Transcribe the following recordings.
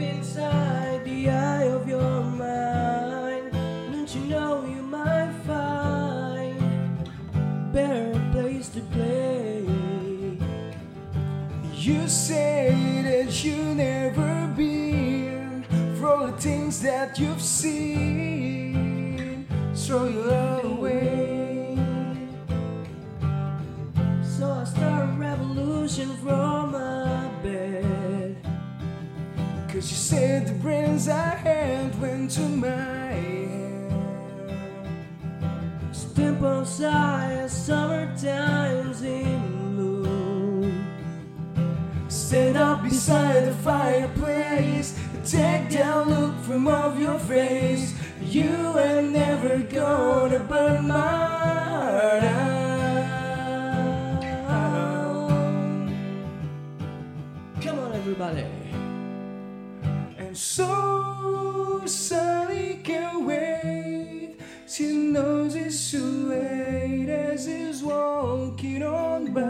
inside the eye of your mind. Don't you know you might find better place to play? You say that you never been for the things that you've seen. Throw your love away. So I start a revolution from my bed. Cause you said the brains I had went to my head. Step outside, summertime's in bloom. Stand up beside the fireplace. Take that look from off your face. You ain't never gonna burn my heart out. Come on, everybody. So Sally can wait. She knows it's too late as he's walking on by.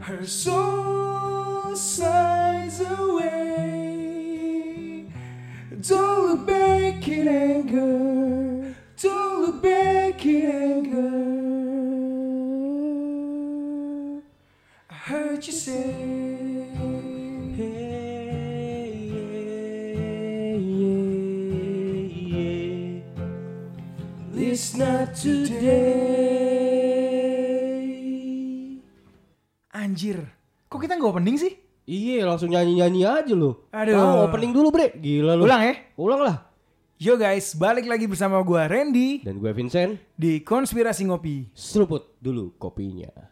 Her soul sighs away. Don't look back in anger. Don't look back in anger. I heard you say. This not today. Anjir, kok kita nggak opening sih? Iya langsung nyanyi-nyanyi aja lu. Aduh. Tahu, opening dulu bre. Gila lu. Ulang ya. Ulang lah. Yo guys, balik lagi bersama gua Randy Dan gue Vincent. di Konspirasi Ngopi. Seruput dulu kopinya.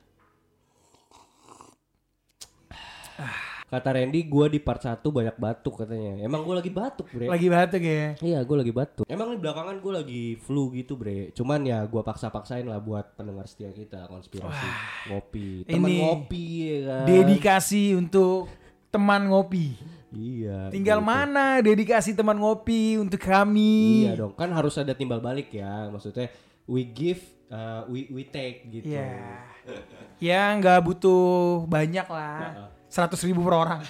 Kata Randy gue di part 1 banyak batuk katanya. Emang gue lagi batuk bre. Lagi batuk ya. Iya gue lagi batuk. Emang di belakangan gue lagi flu gitu bre. Cuman ya gue paksa-paksain lah buat pendengar setia kita konspirasi ngopi. Temen ini ngopi ya kan. Dedikasi untuk teman ngopi. Iya. Tinggal gitu. mana dedikasi teman ngopi untuk kami? Iya dong. Kan harus ada timbal balik ya. Maksudnya we give, uh, we we take gitu. Iya. Ya nggak butuh banyak lah. Seratus ribu per orang.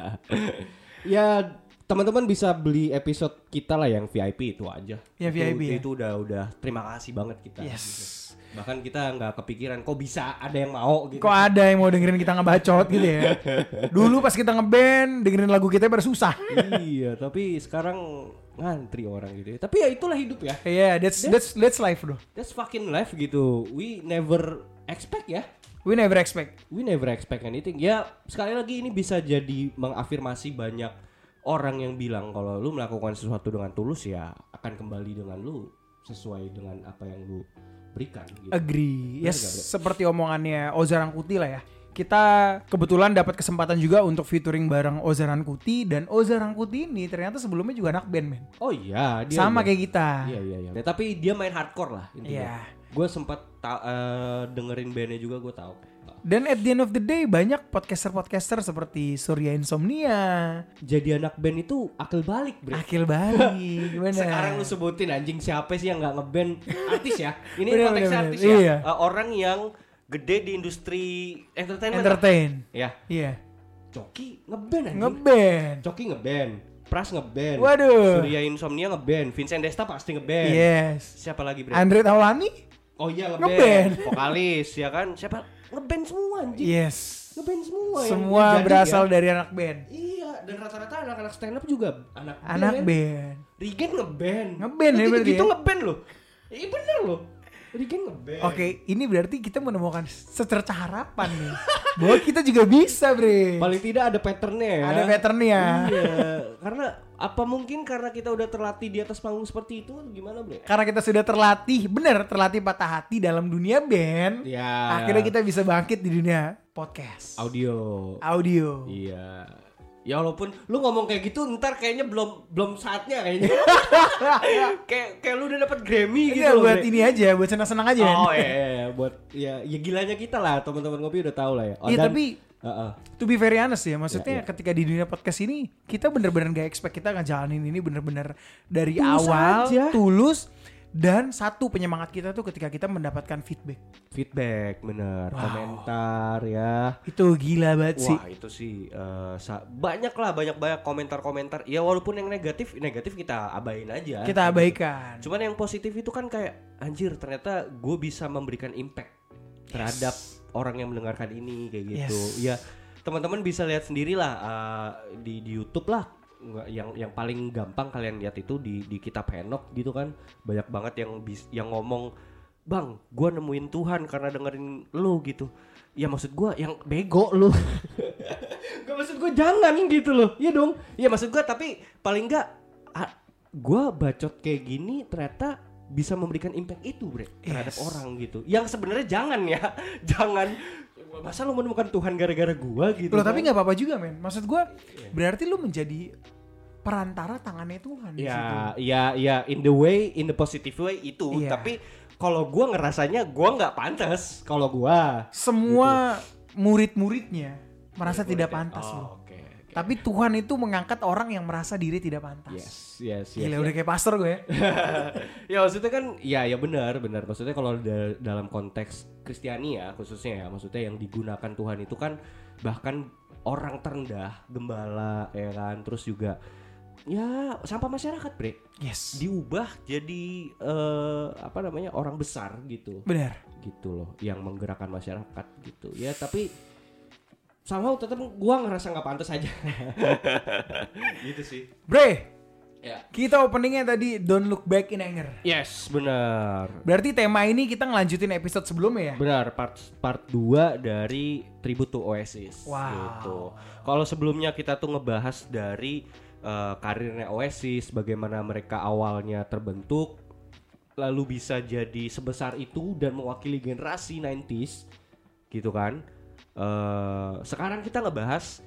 ya teman-teman bisa beli episode kita lah yang VIP itu aja. Ya, itu, VIP ya. Itu udah udah terima kasih banget kita. Yes. gitu. Bahkan kita nggak kepikiran kok bisa ada yang mau gitu. Kok ada yang mau dengerin kita ngebacot gitu ya? Dulu pas kita ngeband dengerin lagu kita baru susah. iya, tapi sekarang ngantri orang gitu ya. Tapi ya itulah hidup ya. Iya, that's that's that's life bro. That's fucking life gitu. We never expect ya. We never expect. We never expect anything. Ya sekali lagi ini bisa jadi mengafirmasi banyak orang yang bilang kalau lu melakukan sesuatu dengan tulus ya akan kembali dengan lu sesuai dengan apa yang lu berikan. Gitu. Agree. Bener Yes, gak, seperti omongannya Ozaran Kuti lah ya. Kita kebetulan dapat kesempatan juga untuk featuring bareng Ozaran Kuti dan Ozaran Kuti ini ternyata sebelumnya juga anak band men. Oh iya, dia Sama iya. kayak kita. Iya iya iya. Ya, tapi dia main hardcore lah intinya. Iya. Gue sempat ta- eh, dengerin bandnya juga gue tahu. Dan at the end of the day banyak podcaster-podcaster seperti Surya Insomnia, Jadi anak band itu akil balik, Bre. Akil Bali, gimana? Sekarang lu sebutin anjing siapa sih yang nggak ngeband artis ya? Ini Bener, konteks bener, artis bener. ya. Iya. Eh, orang yang gede di industri entertainment. Entertain. Ya, Iya. Coki ngeband anjing. Ngeband. Coki ngeband. Pras ngeband. Waduh. Surya Insomnia ngeband. Vincent Desta pasti ngeband. Yes. Siapa lagi, Bre? Andre Taulani? Oh iya Ngeband. ngeband. Vokalis ya kan? Siapa? Ngeband semua anjing. Yes. Ngeband semua yang Semua jadi berasal ya. dari anak band. Iya, dan rata-rata anak-anak stand up juga anak Anak kan? band. Regen ngeband. Ngeband ya berarti gitu ya? ngeband loh. Iya bener loh. Regen ngeband. Oke, ini berarti kita menemukan secerca harapan nih. Bahwa kita juga bisa, Bre. Paling tidak ada patternnya ya. Ada patternnya. Iya, karena apa mungkin karena kita udah terlatih di atas panggung seperti itu gimana, Bre? Karena kita sudah terlatih, bener terlatih patah hati dalam dunia band. Ya. Akhirnya kita bisa bangkit di dunia podcast. audio. Audio. Iya. Ya walaupun lu ngomong kayak gitu ntar kayaknya belum belum saatnya kayaknya. kayak kayak lu udah dapat Grammy Ini gitu ya loh, buat Bre. ini aja, buat senang-senang aja. Oh men. iya, iya, iya, buat ya ya gilanya kita lah teman-teman ngopi udah tahu lah ya. Oh, Iya, dan- tapi Heeh. to be very honest ya, maksudnya Ya, ya. ketika di dunia podcast ini kita bener-bener gak expect kita ngejalanin ini bener-bener dari Tulus awal aja. tulus Dan satu penyemangat kita tuh ketika kita mendapatkan feedback. Feedback bener, Wow. komentar ya. Itu gila banget sih. Wah itu sih eh, sa- banyak lah banyak banyak komentar-komentar. Ya walaupun yang negatif negatif kita abain aja. Kita abaikan. Cuman yang positif itu kan kayak anjir ternyata gue bisa memberikan impact terhadap orang yang mendengarkan ini kayak gitu. Yes. Ya teman-teman bisa lihat sendirilah eh, di di YouTube lah. Yang yang paling gampang kalian lihat itu di di kitab Henok gitu kan. Banyak banget yang bis, yang ngomong bang gua nemuin Tuhan karena dengerin lu gitu. Ya maksud gua yang bego lu. Gak maksud gue jangan gitu loh. Iya dong. Iya maksud gue tapi paling enggak gue bacot kayak gini ternyata bisa memberikan impact itu bre terhadap Yes. orang gitu yang sebenarnya jangan ya jangan masa lu menemukan Tuhan gara-gara gua gitu Loh tapi kan? nggak apa-apa juga men. Maksud gua berarti lu menjadi perantara tangannya Tuhan ya ya ya in the way in the positive way itu Iya. tapi kalau gua ngerasanya gua nggak pantas kalau gua Semua murid-muridnya merasa tidak pantas oh, loh. Tapi Tuhan itu mengangkat orang yang merasa diri tidak pantas. yes yes yes, Gila yes. udah kayak pastor gue ya. ya maksudnya kan ya ya benar benar maksudnya kalau da- dalam konteks Kristiani ya khususnya ya maksudnya yang digunakan Tuhan itu kan bahkan orang terendah gembala ya kan terus juga ya sampah masyarakat bre Yes. diubah jadi eh, apa namanya orang besar gitu Benar. gitu loh yang menggerakkan masyarakat gitu ya tapi somehow tetap gua ngerasa nggak pantas aja gitu sih Bre, ya kita openingnya tadi Don't Look Back in Anger. yes benar Berarti tema ini kita ngelanjutin episode sebelumnya ya? Benar, part part 2 dari Tribute to Oasis Wow. gitu. Kalau sebelumnya kita tuh ngebahas dari eh, karirnya Oasis, bagaimana mereka awalnya terbentuk lalu bisa jadi sebesar itu dan mewakili generasi 90s gitu kan. Eh, sekarang kita ngebahas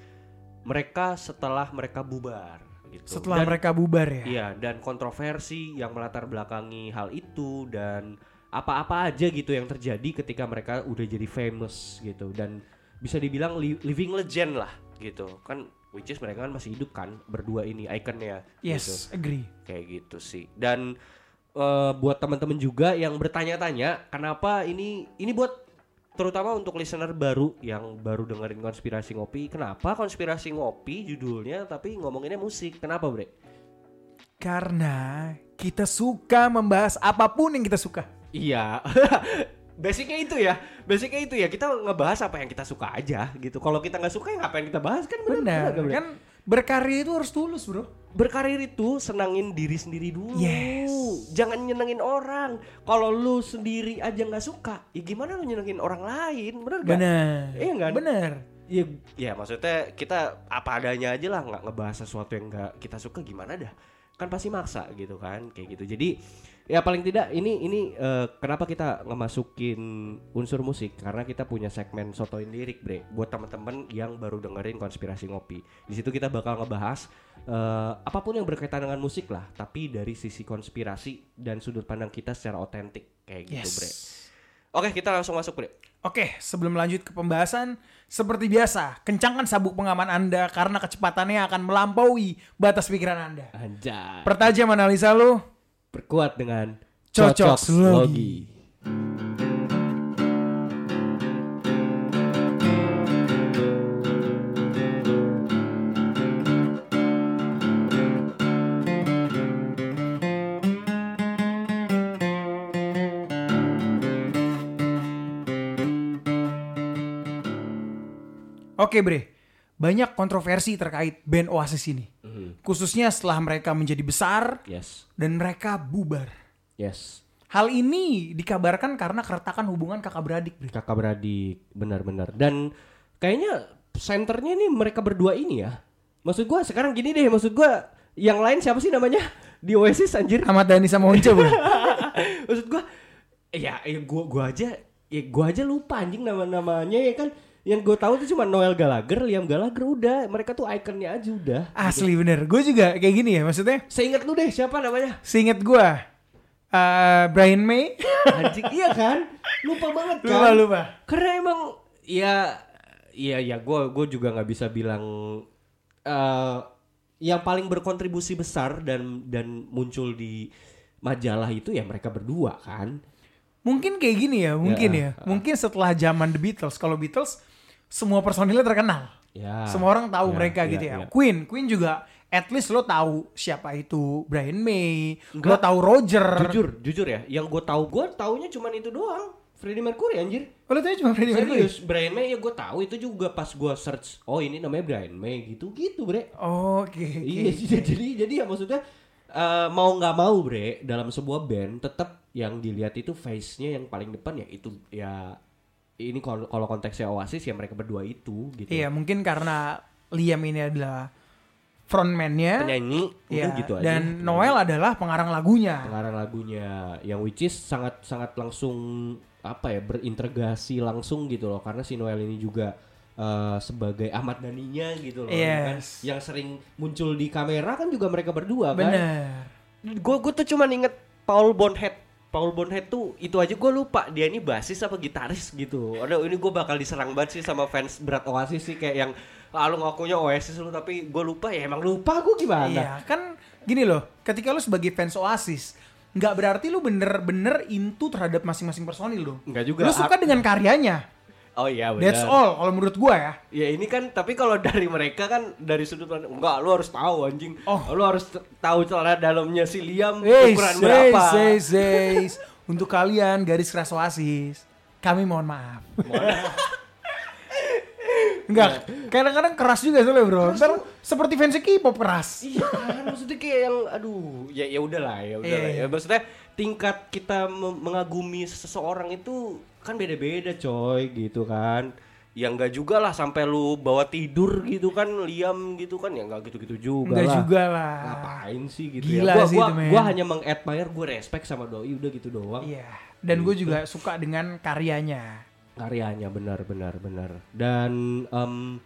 mereka setelah mereka bubar gitu. Setelah Dan- mereka bubar ya? Iya, dan kontroversi yang melatar belakangi hal itu dan apa-apa aja gitu yang terjadi ketika mereka udah jadi famous gitu dan bisa dibilang li- living legend lah gitu. Kan which is mereka kan masih hidup kan berdua ini ikonnya gitu. Yes, agree. Kayak gitu sih. Dan eh, buat teman-teman juga yang bertanya-tanya kenapa ini ini buat terutama untuk listener baru yang baru dengerin konspirasi ngopi. Kenapa konspirasi ngopi judulnya tapi ngomonginnya musik? Kenapa, Bre? Karena kita suka membahas apa pun yang kita suka. Iya. Basicnya itu ya, basicnya itu ya kita ngebahas apa yang kita suka aja gitu. Kalau kita nggak suka ya ngapain kita bahas kan benar. Benar. benar, Bre? Kan berkarya itu harus tulus, Bro. berkarir itu senangin diri sendiri dulu. Yes. Jangan nyenengin orang. Kalau lu sendiri aja nggak suka, ya gimana lu nyenengin orang lain? Bener gak? Benar. Iya kan? Benar. Ya, ya maksudnya kita apa adanya aja lah nggak ngebahas sesuatu yang nggak kita suka gimana dah kan pasti maksa gitu kan kayak gitu jadi ya paling tidak ini ini eh, kenapa kita ngemasukin unsur musik? Karena kita punya segmen sotoin lirik bre. Buat teman-teman yang baru dengerin konspirasi ngopi. Di situ kita bakal ngebahas eh, apa pun yang berkaitan dengan musik lah tapi dari sisi konspirasi dan sudut pandang kita secara otentik. Kayak gitu Yes. bre. Oke kita langsung masuk bre. Oke, sebelum lanjut ke pembahasan, seperti biasa, kencangkan sabuk pengaman Anda karena kecepatannya akan melampaui batas pikiran Anda. anjay. Pertajam analisa lu. Perkuat dengan Cocok logi. Oke, Bre. Banyak kontroversi terkait band Oasis ini. Mhm. Khususnya setelah mereka menjadi besar Yes, dan mereka bubar. yes. Hal ini dikabarkan karena keretakan hubungan kakak beradik, Bre. Kakak beradik, benar-benar. Dan kayaknya senternya ini mereka berdua ini ya. Maksud gua sekarang gini deh, maksud gua yang lain siapa sih namanya di Oasis anjir? Ahmad Dhani sama Once, Bro. maksud gua ya, ya gua gua aja ya gua aja lupa anjing nama-namanya ya kan. Yang gue tahu tuh cuma Noel Gallagher, Liam Gallagher udah. Mereka tuh ikonnya aja udah. Asli bener. Gue juga kayak gini ya, maksudnya. Seingat lu deh siapa namanya? Seinget gue, eh Brian May. Anjing iya kan? Lupa banget kan? lupa, lupa. Karena emang ya iya ya gue gue juga nggak bisa bilang eh yang paling berkontribusi besar dan dan muncul di majalah itu ya mereka berdua kan. Mungkin kayak gini ya, mungkin Ya, ya. Mungkin setelah zaman The Beatles, kalau Beatles semua personilnya terkenal. Ya. Semua orang tahu Ya, mereka ya, gitu ya. ya. Queen, Queen juga at least lo tahu siapa itu Brian May, lo Enggak. tahu Roger. Jujur, jujur ya, yang gue tahu gue taunya cuman itu doang. Freddie Mercury anjir. Oh, lo tahu cuma Freddie Mercury. Serius, Brian May ya gue tahu itu juga pas gue search, oh ini namanya Brian May gitu gitu bre. Oke, oke. Iya jadi jadi jadi ya maksudnya eh, mau nggak mau bre dalam sebuah band tetap yang dilihat itu face-nya yang paling depan ya itu ya ini kalau konteksnya Oasis ya mereka berdua itu gitu. Iya, mungkin karena Liam ini adalah frontman-nya. Penyanyi udah Iya, gitu aja. dan Noel adalah pengarang lagunya. pengarang lagunya yang which is sangat sangat langsung apa ya berintegrasi langsung gitu loh karena si Noel ini juga eh, sebagai Ahmad Dhaninya gitu loh ya kan? Yes. yang sering muncul di kamera kan juga mereka berdua kan Bener. gue gue tuh cuma inget Paul Bonhead Paul Bonhead tuh itu aja gue lupa dia ini basis apa gitaris gitu aduh ini gue bakal diserang banget sih sama fans berat Oasis sih kayak yang ah, lu ngakunya Oasis lu tapi gue lupa ya emang lupa gue gimana Iya, kan gini loh, ketika lu sebagai fans Oasis, nggak berarti lu bener-bener into terhadap masing-masing personil dong. Enggak juga. Lu suka dengan karyanya. Oh iya benar That's all kalau menurut gua ya. Ya ini kan tapi kalau dari mereka kan dari sudut pandang enggak lu harus tahu anjing. Oh. Lu harus tahu celana dalamnya si Liam Hey, ukuran say, berapa. say, say. Untuk kalian garis keras Oasis, kami mohon maaf. Enggak, kadang-kadang keras juga soalnya bro. Ntar seperti fans K-pop keras. Iya kan maksudnya kayak yang aduh ya ya udahlah ya udahlah Iya, ya. iya. Maksudnya tingkat kita me- mengagumi seseorang itu kan beda-beda coy gitu kan. Ya enggak juga lah sampai lu bawa tidur gitu kan Liam gitu kan ya enggak gitu-gitu juga Enggak lah. juga lah. Ngapain sih gitu Gila ya. Gua, sih gua, itu, gua hanya mengadmire, gue respect sama doi udah gitu doang. Iya. Dan gue juga suka dengan karyanya. karyanya benar benar benar dan em,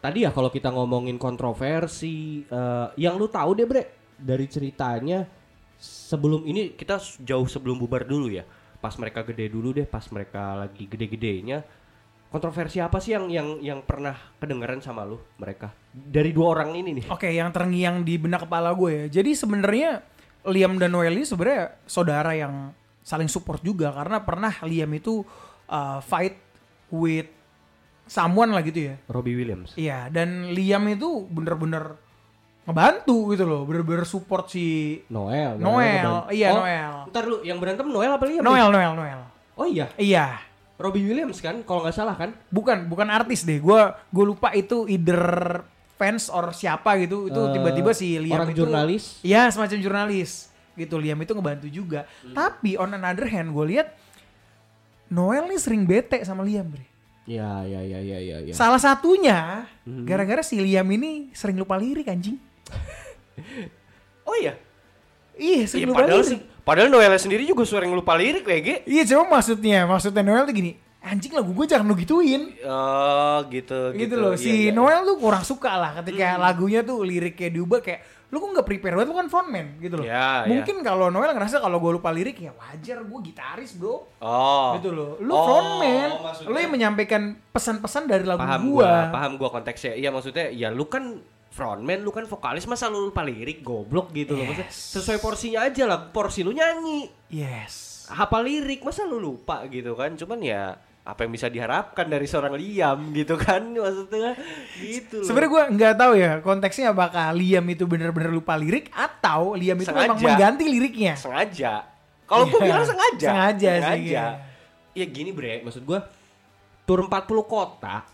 tadi ya kalau kita ngomongin kontroversi eh, yang lu tahu deh bre dari ceritanya sebelum ini kita jauh sebelum bubar dulu ya pas mereka gede dulu deh pas mereka lagi gede-gedenya kontroversi apa sih yang yang yang pernah kedengeran sama lu mereka dari dua orang ini nih Oke, yang terngiang di benak kepala gue ya. Jadi sebenarnya Liam dan ini sebenarnya saudara yang saling support juga karena pernah Liam itu uh, fight with someone lah gitu ya. Robbie Williams Iya, dan Liam itu bener-bener ngebantu gitu loh, bener-bener support si Noel Noel, ngebantu. iya, Oh, Noel. ntar lu yang berantem Noel apa Liam? Noel, Noel, Noel. oh iya Iya, Robbie Williams kan kalau nggak salah kan bukan bukan artis deh. Gue gue lupa itu either fans or siapa gitu. Itu Eh, tiba-tiba si Liam orang itu jurnalis? Iya, semacam jurnalis. Gitu Liam itu ngebantu juga. Hmm. Tapi on another hand gue lihat Noel nih sering bete sama Liam, Bre. ya ya ya ya ya, ya. Salah satunya Hmm. gara-gara si Liam ini sering lupa lirik anjing. oh iya Iya, sering Iya, lupa padahal lirik. padahal Noel sendiri juga sering lupa lirik WG. Iya, cuma maksudnya, maksudnya Noel tuh gini, anjing lagu gue jangan lu gituin. Oh, gitu Gitu, loh, Iya, si iya. Hmm. Noel tuh kurang suka lah ketika lagunya tuh liriknya diubah kayak lu kok nggak prepare banget lu kan frontman gitu loh. Ya, Mungkin kalau Noel ngerasa kalau gue lupa lirik ya wajar gue gitaris bro. Oh. Gitu loh. Lu Oh, frontman, maksudnya- lu yang menyampaikan pesan-pesan dari lagu Paham gua. gua, paham gua konteksnya. Iya maksudnya ya lu kan frontman, lu kan vokalis masa lu lupa lirik goblok gitu loh. Maksudnya sesuai porsinya aja lah. Porsi lu nyanyi, Yes. hafal lirik masa lu lupa gitu kan. Cuman ya apa yang bisa diharapkan dari seorang Liam gitu kan maksudnya gitu loh. Sebenarnya gue nggak tahu ya konteksnya apakah Liam itu bener-bener lupa lirik atau Liam itu memang Sengaja. mengganti liriknya. sengaja. Kalau gue bilang sengaja. sengaja sih, iya. Ya gini bre, maksud gue tur 40 kota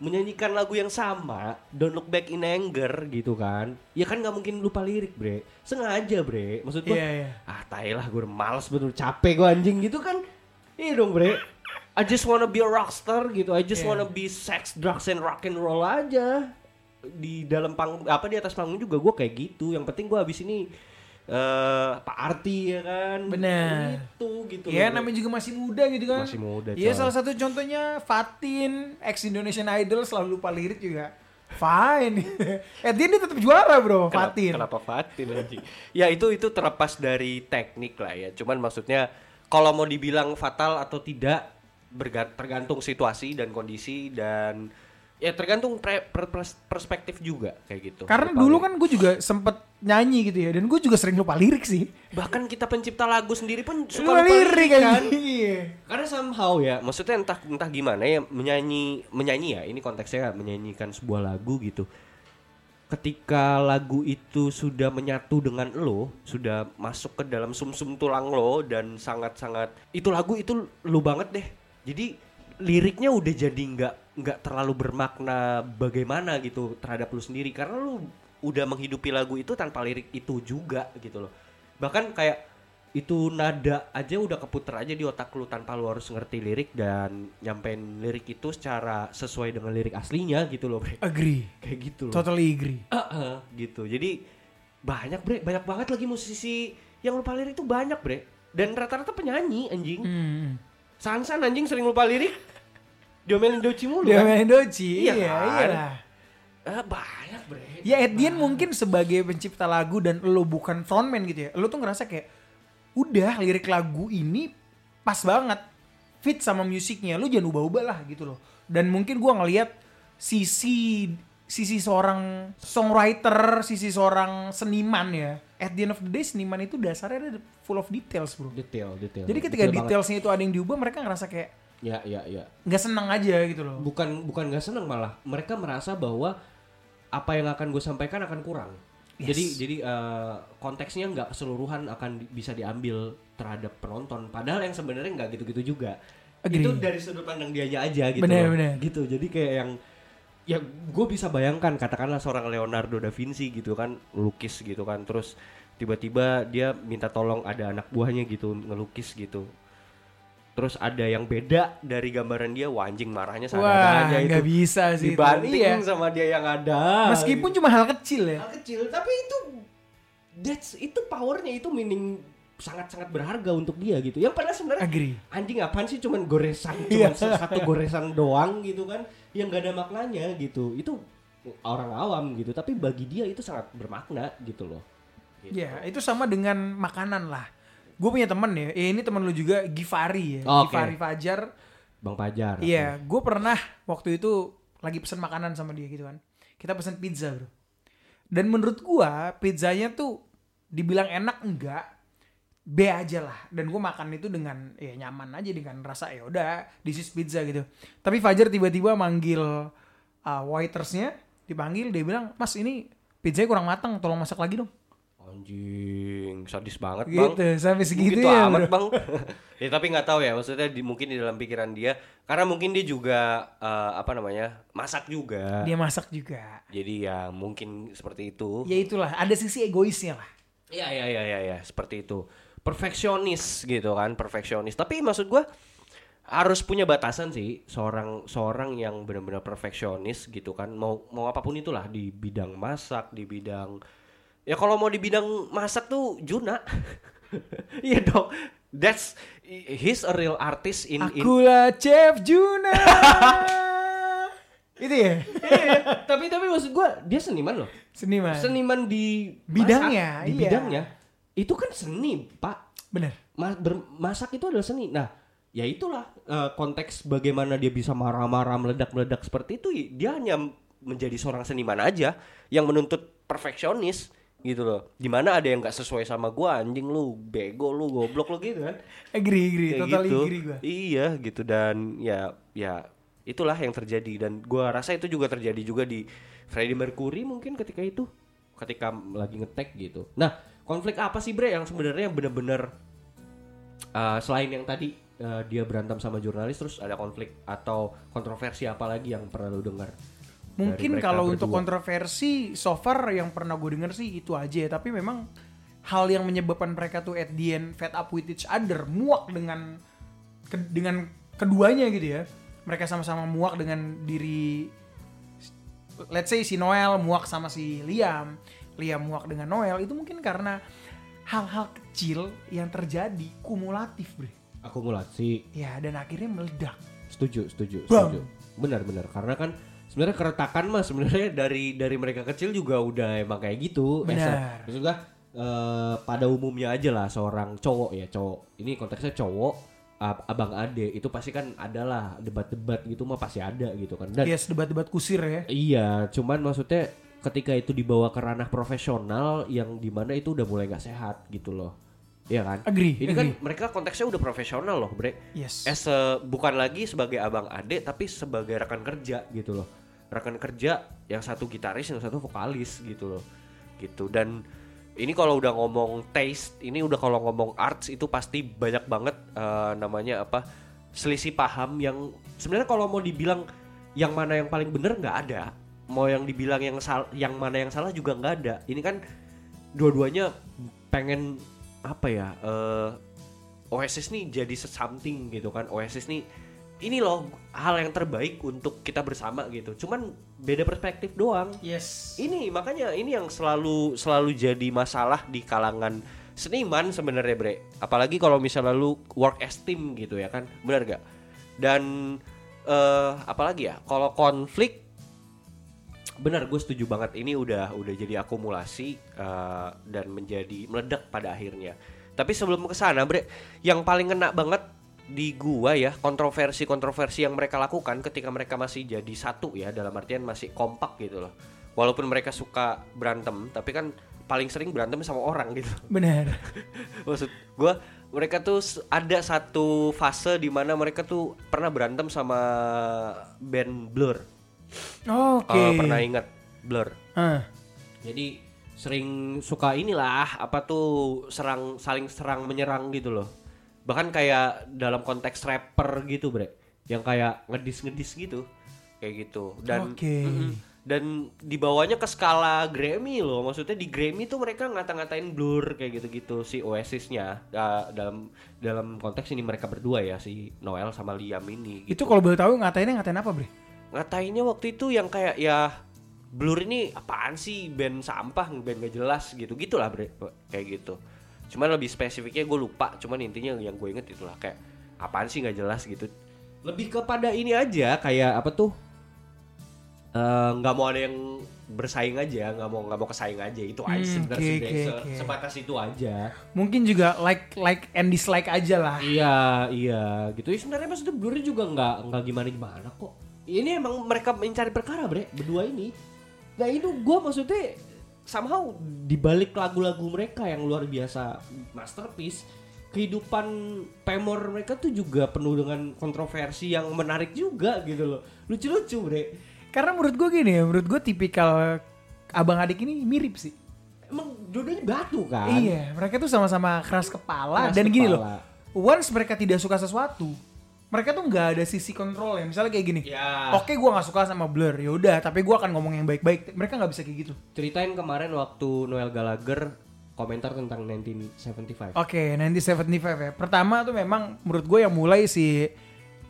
menyanyikan lagu yang sama, Don't Look Back in Anger gitu kan. Ya kan nggak mungkin lupa lirik bre, sengaja bre. Maksud gue, Iya, iya. ah tai lah gue males betul capek gue anjing gitu kan. Iya dong bre. I just wanna be a rockstar gitu. I just Iya. wanna be sex, drugs, and rock and roll aja. Di dalam panggung, apa di atas panggung juga gue kayak gitu. Yang penting gue habis ini eh Pak Arti ya kan. Bener. Gitu gitu. Iya Bre. namanya juga masih muda gitu kan. Masih muda, Iya salah satu contohnya Fatin, ex Indonesian Idol selalu lupa lirik juga. Fine. eh dia tetap juara bro, Kenapa, Fatin. kenapa Fatin anjing? Ya itu itu terlepas dari teknik lah ya. Cuman maksudnya kalau mau dibilang fatal atau tidak tergantung situasi dan kondisi dan ya tergantung pre- pers- perspektif juga kayak gitu. Karena Lupa dulu lirik. kan gue juga sempet nyanyi gitu ya, dan gue juga sering lupa lirik sih. bahkan kita pencipta lagu sendiri pun suka Lupa lupa lirik lirik kan. Iya. Karena somehow ya, maksudnya entah entah gimana ya menyanyi menyanyi ya, ini konteksnya menyanyikan sebuah lagu gitu. Ketika lagu itu sudah menyatu dengan lo, sudah masuk ke dalam sumsum tulang lo dan sangat-sangat itu lagu itu lu banget deh. Jadi liriknya udah jadi nggak nggak terlalu bermakna bagaimana gitu terhadap lu sendiri karena lu udah menghidupi lagu itu tanpa lirik itu juga gitu loh. Bahkan kayak itu nada aja udah keputer aja di otak lu tanpa lu harus ngerti lirik dan nyampein lirik itu secara sesuai dengan lirik aslinya gitu loh bre Agree. kayak gitu loh Totally agree. Heeh, gitu jadi banyak bre banyak banget lagi musisi yang lupa lirik itu banyak bre dan rata-rata penyanyi anjing Hmm. Sansan anjing sering lupa lirik diomelin Doci mulu Dia kan main doci. Iya Iya, kan? iyalah. Ah, banyak bre Ya Edian mungkin sebagai pencipta lagu dan lo bukan frontman gitu ya. Lo tuh ngerasa kayak udah lirik lagu ini pas banget fit sama musiknya. Lo jangan ubah-ubah lah gitu loh. Dan mungkin gua ngelihat sisi sisi seorang songwriter, sisi seorang seniman ya. At the end of the day seniman itu dasarnya ada full of details, Bro. detail detail Jadi ketika Detail banget. detailsnya itu ada yang diubah, mereka ngerasa kayak ya ya ya nggak senang aja gitu loh. bukan bukan nggak seneng malah mereka merasa bahwa apa yang akan gue sampaikan akan kurang Yes. jadi jadi eh, konteksnya nggak keseluruhan akan di- bisa diambil terhadap penonton padahal yang sebenarnya nggak gitu-gitu juga Agree. itu dari sudut pandang dianya aja gitu Bener, loh. bener. gitu jadi kayak yang ya gue bisa bayangkan katakanlah seorang Leonardo da Vinci gitu kan lukis gitu kan terus tiba-tiba dia minta tolong ada anak buahnya gitu ngelukis gitu terus ada yang beda dari gambaran dia wah anjing marahnya Wah, sadar aja nggak itu bisa sih. itu. dibanding Iya. sama dia yang ada Meskipun cuma hal kecil ya. hal kecil tapi itu that's itu powernya itu meaning sangat-sangat berharga untuk dia gitu yang padahal sebenarnya Agree. anjing apaan sih cuman goresan Iya. cuman satu goresan doang gitu kan yang gak ada maknanya gitu itu orang awam gitu tapi bagi dia itu sangat bermakna gitu loh Gitu. Ya, itu sama dengan makanan lah. Gue punya temen ya, eh, ini temen lu juga Givari ya, Oke. Givari Fajar. bang pajar Iya, gue pernah waktu itu lagi pesen makanan sama dia gitu kan. Kita pesen pizza bro. Dan menurut gua pizzanya tuh dibilang enak enggak, B aja lah. Dan gue makan itu dengan ya nyaman aja dengan rasa ya udah this is pizza gitu. Tapi Fajar tiba-tiba manggil uh, waitersnya, dipanggil dia bilang, mas ini pizzanya kurang matang, tolong masak lagi dong. Anjing sadis banget Gitu, bang sampai segitu Begitu ya, amat bro. bang ya tapi nggak tahu ya maksudnya di, mungkin di dalam pikiran dia karena mungkin dia juga eh, apa namanya masak juga Dia masak juga. jadi ya mungkin seperti itu Ya itulah, ada sisi egoisnya lah. Iya iya iya iya ya, seperti itu. Perfeksionis gitu kan, perfeksionis. Tapi maksud gua harus punya batasan sih seorang seorang yang benar-benar perfeksionis gitu kan. Mau mau apa pun itulah di bidang masak, di bidang ya kalau mau di bidang masak tuh Juna. Iya dong. That's he's a real artist in in Akulah Chef Juna. itu ya, Iya, tapi tapi maksud gua dia seniman loh. seniman. Seniman di Bidangnya, masak, di iya. bidangnya. Itu kan seni, Pak. Bener. Ma- bermasak itu adalah seni. Nah, ya itulah eh, konteks bagaimana dia bisa marah-marah, meledak-meledak seperti itu. Dia hanya menjadi seorang seniman aja yang menuntut perfeksionis gitu loh. Di mana ada yang nggak sesuai sama gua, anjing lu, bego lu, goblok lu gitu kan. Agree, agree, totally gitu. agree gue. Iya gitu dan ya ya itulah yang terjadi dan gua rasa itu juga terjadi juga di Freddie Mercury mungkin ketika itu ketika lagi ngetek gitu. Nah, konflik apa sih Bre yang sebenarnya bener-bener uh, selain yang tadi uh, dia berantem sama jurnalis terus ada konflik atau kontroversi apa lagi yang pernah lu dengar? Mungkin kalau untuk kontroversi, so far yang pernah gue denger sih itu aja. Tapi memang hal yang menyebabkan mereka tuh at the end fed up with each other, muak dengan ke- dengan keduanya gitu ya. Mereka sama-sama muak dengan diri, let's say si Noel muak sama si Liam, Liam muak dengan Noel itu mungkin karena hal-hal kecil yang terjadi kumulatif, bre. akumulasi. Ya dan akhirnya meledak. Setuju, setuju, Bang. setuju. Benar, benar. Karena kan sebenarnya keretakan mah sebenarnya dari dari mereka kecil juga udah emang kayak gitu. Benar. Maksud gua eh, pada umumnya aja lah seorang cowok ya cowok. Ini konteksnya cowok ab- abang ade itu pasti kan adalah debat-debat gitu mah pasti ada gitu kan dan Yes, debat-debat kusir ya. iya cuman maksudnya ketika itu dibawa ke ranah profesional yang di mana itu udah mulai nggak sehat gitu loh Iya kan Agree, ini kan agree. mereka konteksnya udah profesional loh bre Yes. as a- bukan lagi sebagai abang ade tapi sebagai rekan kerja gitu loh rekan kerja yang satu gitaris yang satu vokalis gitu loh. Gitu. Dan ini kalau udah ngomong taste ini udah kalau ngomong arts itu pasti banyak banget eh, namanya apa selisih paham yang sebenarnya kalau mau dibilang yang mana yang paling bener nggak ada. Mau yang dibilang yang sal yang mana yang salah juga nggak ada. Ini kan dua-duanya pengen apa ya eh Oasis nih jadi something gitu kan. Oasis nih ini loh hal yang terbaik untuk kita bersama gitu. Cuman beda perspektif doang. Yes. ini makanya ini yang selalu selalu jadi masalah di kalangan seniman sebenarnya bre. Apalagi kalau misalnya lu work as team gitu ya kan. Benar gak dan eh apalagi ya kalau konflik benar gue setuju banget. Ini udah udah jadi akumulasi eh, dan menjadi meledak pada akhirnya. Tapi sebelum ke sana bre yang paling kena banget di gua ya kontroversi-kontroversi yang mereka lakukan ketika mereka masih jadi satu ya dalam artian masih kompak gitu loh walaupun mereka suka berantem tapi kan paling sering berantem sama orang gitu Benar. maksud gua mereka tuh ada satu fase di mana mereka tuh pernah berantem sama band Blur Oke. Kalau pernah ingat Blur Ah. jadi sering suka inilah apa tuh serang saling serang menyerang gitu loh bahkan kayak dalam konteks rapper gitu bre. Yang kayak ngedis ngedis gitu. Kayak gitu. Dan Oke. Mm-mm. dan dibawanya ke skala Grammy loh. Maksudnya di Grammy tuh mereka ngata-ngatain Blur kayak gitu-gitu si Oasisnya. Uh, dalam dalam konteks ini mereka berdua ya si Noel sama Liam ini Itu kalau boleh tahu ngatainnya ngatain apa, Bre? ngatainnya waktu itu yang kayak ya Blur ini apaan sih? Band sampah band gak jelas gitu gitulah bre. Kayak gitu cuman lebih spesifiknya gue lupa cuman intinya yang gue inget itulah kayak apaan sih nggak jelas gitu lebih kepada ini aja kayak apa tuh eh, nggak mau ada yang bersaing aja nggak mau nggak mau kesaing aja itu aja Hmm, sebenarnya oke, sebenarnya. oke, Se- oke. sebatas itu aja Mungkin juga like like and dislike aja lah. Iya, iya, gitu. Ya, sebenarnya maksudnya Blur juga nggak nggak gimana gimana kok. Ini emang mereka mencari perkara, bre, berdua ini. Nah itu gue maksudnya somehow dibalik lagu-lagu mereka yang luar biasa masterpiece, kehidupan pemor mereka tuh juga penuh dengan kontroversi yang menarik juga gitu loh. Lucu-lucu, bre. Karena menurut gue gini ya, menurut gue tipikal abang adik ini mirip sih. Emang dua-duanya batu kan? Iya, mereka tuh sama-sama keras kepala Keras dan gini loh. kepala. Once mereka tidak suka sesuatu, mereka tuh nggak ada sisi kontrol ya. Misalnya kayak gini. Ya. Oke, gua nggak suka sama Blur. Ya udah, tapi gua akan ngomong yang baik-baik. Mereka nggak bisa kayak gitu. Ceritain kemarin waktu Noel Gallagher komentar tentang 1975. Oke, 1975 ya. Pertama tuh memang menurut gue yang mulai si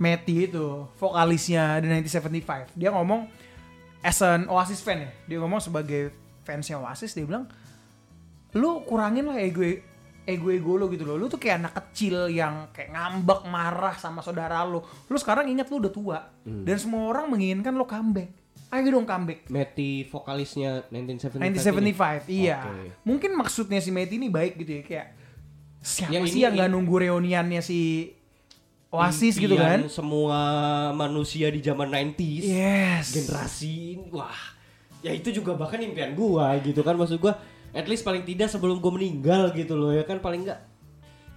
Matty itu, vokalisnya The 1975. Dia ngomong as an Oasis fan ya. Dia ngomong sebagai fansnya Oasis, dia bilang, lu kurangin lah ego ego-ego lo gitu loh. Lu tuh kayak anak kecil yang kayak ngambek marah sama saudara lu. Lu sekarang ingat lu udah tua. Dan semua orang menginginkan lo comeback. Ayo dong comeback. Matty vokalisnya 1975. 1975, iya. Oke. Mungkin maksudnya si Mate ini baik gitu ya kayak siapa Yang sih ini- yang nggak nunggu reuniannya si Oasis gitu kan? Semua manusia di zaman 90s. Yes. Generasi ini, wah. Ya itu juga bahkan impian gua gitu kan maksud gua at least paling tidak sebelum gua meninggal gitu loh ya kan paling enggak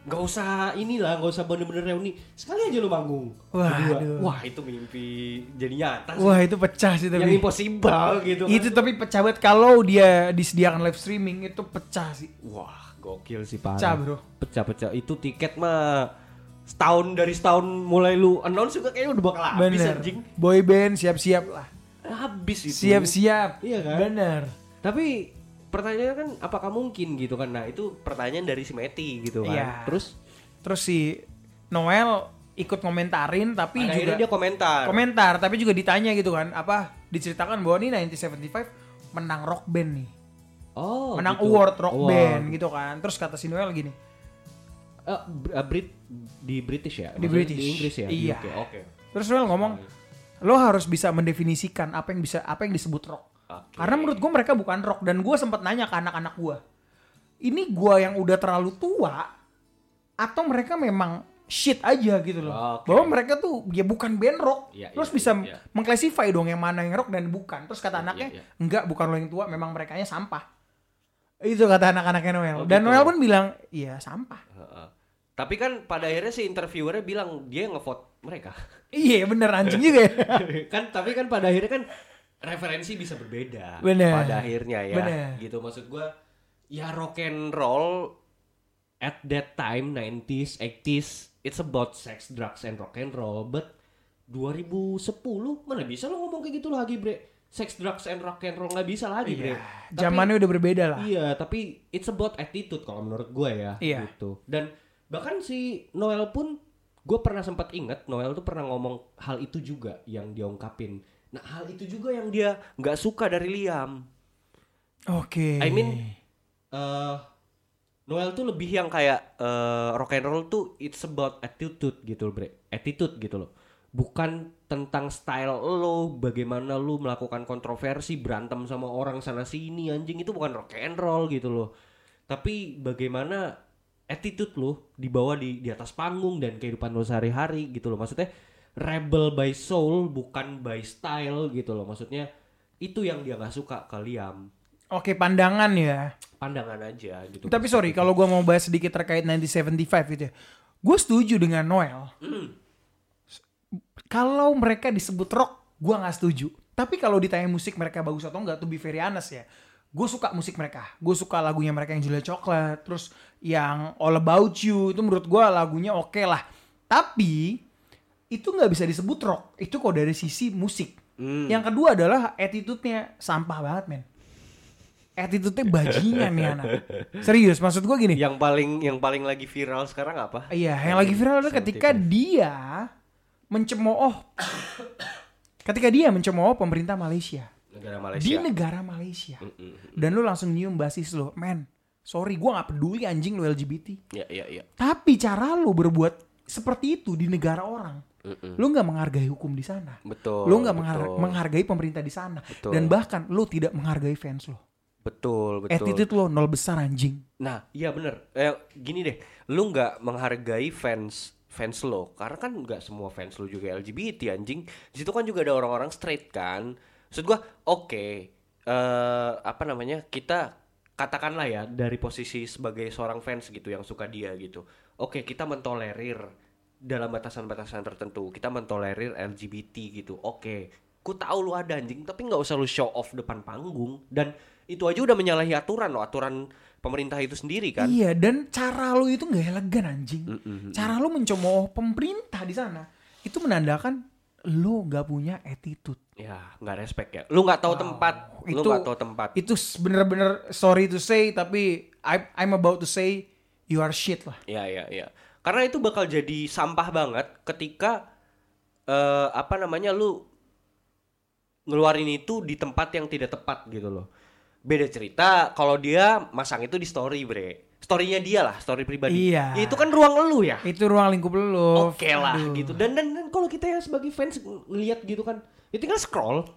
nggak usah inilah nggak usah bener-bener reuni sekali aja lu manggung Wah, aduh. wah itu mimpi jadi nyata sih Wah itu pecah sih yang tapi. impossible gitu kan. Itu tapi pecah banget kalau dia disediakan live streaming itu pecah sih. Wah, gokil sih parah. Pecah, bro. Pecah-pecah. Itu tiket mah setahun dari setahun mulai lu announce juga kayaknya udah bakal habis Bener. anjing. Boy band siap-siap lah. Habis itu. Siap-siap. Iya kan? Bener. Tapi pertanyaannya kan apakah mungkin gitu kan? Nah, itu pertanyaan dari si Meti gitu kan. Iya. Terus Terus si Noel ikut komentarin tapi pada juga akhirnya dia komentar. komentar tapi juga ditanya gitu kan apa diceritakan bahwa nih 1975 menang rock band nih oh, menang gitu. award rock Award. band gitu kan terus kata si Noel gini Eh, eh, Brit di British ya? Di Maksudnya British. Di Inggris ya? Iya. Oke. terus Noel ngomong lo harus bisa mendefinisikan apa yang bisa apa yang disebut rock Oke. karena menurut gue mereka bukan rock dan gue sempat nanya ke anak-anak gue ini gue yang udah terlalu tua atau mereka memang shit aja gitu loh. Oke. Bahwa mereka tuh ya bukan band rock. Iya, terus iya, bisa iya. mengklasify dong yang mana yang rock dan bukan. Terus kata Iya, anaknya, iya, iya. enggak bukan lo yang tua, memang mereka sampah. Itu kata anak-anaknya Noel. Oh, dan gitu. Noel pun bilang, iya sampah. Heeh. Tapi kan pada akhirnya si interviewernya bilang dia yang ngevote mereka. iya bener anjing juga ya. kan tapi kan pada akhirnya kan referensi bisa berbeda Bener. pada akhirnya ya Bener. gitu maksud gua ya rock and roll at that time 90s 80s it's about sex drugs and rock and roll but 2010 mana bisa lo ngomong kayak gitu lagi bre sex drugs and rock and roll nggak bisa lagi bre Tapi- Zamannya udah berbeda lah. Iya, tapi it's about attitude kalau menurut gue ya. Iya. Gitu. Dan bahkan si Noel pun gue pernah sempat inget Noel tuh pernah ngomong hal itu juga yang dia ungkapin. Nah hal itu juga yang dia nggak suka dari Liam. Oke. I mean, eh Noel tuh lebih yang kayak eh, rock and roll tuh it's about attitude gitu loh, bre. Attitude gitu loh. Bukan tentang style lo, bagaimana lo melakukan kontroversi, berantem sama orang sana sini anjing itu bukan rock and roll gitu loh. Tapi bagaimana attitude lo dibawa di di atas panggung dan kehidupan lo sehari-hari gitu loh. Maksudnya rebel by soul bukan by style gitu loh. Maksudnya itu yang dia nggak suka ke Liam. Oke pandangan ya. Pandangan aja gitu. Tapi sorry kalau gua mau bahas sedikit terkait 1975 gitu ya. Gue setuju dengan Noel. Kalau mereka disebut rock, gua nggak setuju. Tapi kalau ditanya musik mereka bagus atau enggak, to be very honest ya. Gue suka musik mereka. Gue suka lagunya mereka yang Julia Chocolate, terus yang All About You itu menurut gua lagunya oke lah. Tapi itu nggak bisa disebut rock. Itu kok dari sisi musik. Hmm. Yang kedua adalah attitude-nya sampah banget men. Attitude-nya bajingan nih anak. Serius, maksud gue gini. Yang paling yang paling lagi viral sekarang apa? Iya, yang lagi viral adalah ketika dia mencemooh ketika dia mencemooh pemerintah Malaysia negara di Malaysia. negara Malaysia. Mm-mm. Dan lu langsung nyium basis lo, men. Sorry, gua nggak peduli anjing lu LGBT. Ya ya ya. Tapi cara lu berbuat seperti itu di negara orang, Mm-mm. lu nggak menghargai hukum di sana. Betul. lu nggak menghar- menghargai pemerintah di sana. Betul. Dan bahkan lu tidak menghargai fans lo. Betul betul. Attitude lo nol besar anjing. Nah, iya bener. Eh, gini deh, lu nggak menghargai fans fans lo, karena kan nggak semua fans lo juga LGBT anjing. Di situ kan juga ada orang-orang straight kan. Maksud gua, oke, eh apa namanya? Kita katakanlah ya dari posisi sebagai seorang fans gitu yang suka dia gitu. Oke, kita mentolerir dalam batasan-batasan tertentu. Kita mentolerir LGBT gitu. Oke, ku tahu lu ada anjing, tapi nggak usah lu show off depan panggung. Dan itu aja udah menyalahi aturan loh, aturan pemerintah itu sendiri kan. Iya, dan cara lu itu nggak elegan anjing. Mm-mm. Cara lu mencemooh pemerintah di sana itu menandakan lu nggak punya attitude. Ya, nggak respect ya. Lu nggak tahu Wow. tempat, lu Itu- nggak tahu tempat. Itu bener-bener sorry to say tapi I, I'm about to say you are shit lah. Ya, ya, ya. Karena itu bakal jadi sampah banget ketika eh apa namanya lu ngeluarin itu di tempat yang tidak tepat gitu loh. Beda cerita kalau dia masang itu di story, Bre. Storynya dia lah, story pribadi. Iya. Ya, itu kan ruang elu ya. Itu ruang lingkup lu. Oke lah Aduh. gitu. Dan dan, dan kalau kita yang sebagai fans ngelihat gitu kan, ya tinggal scroll.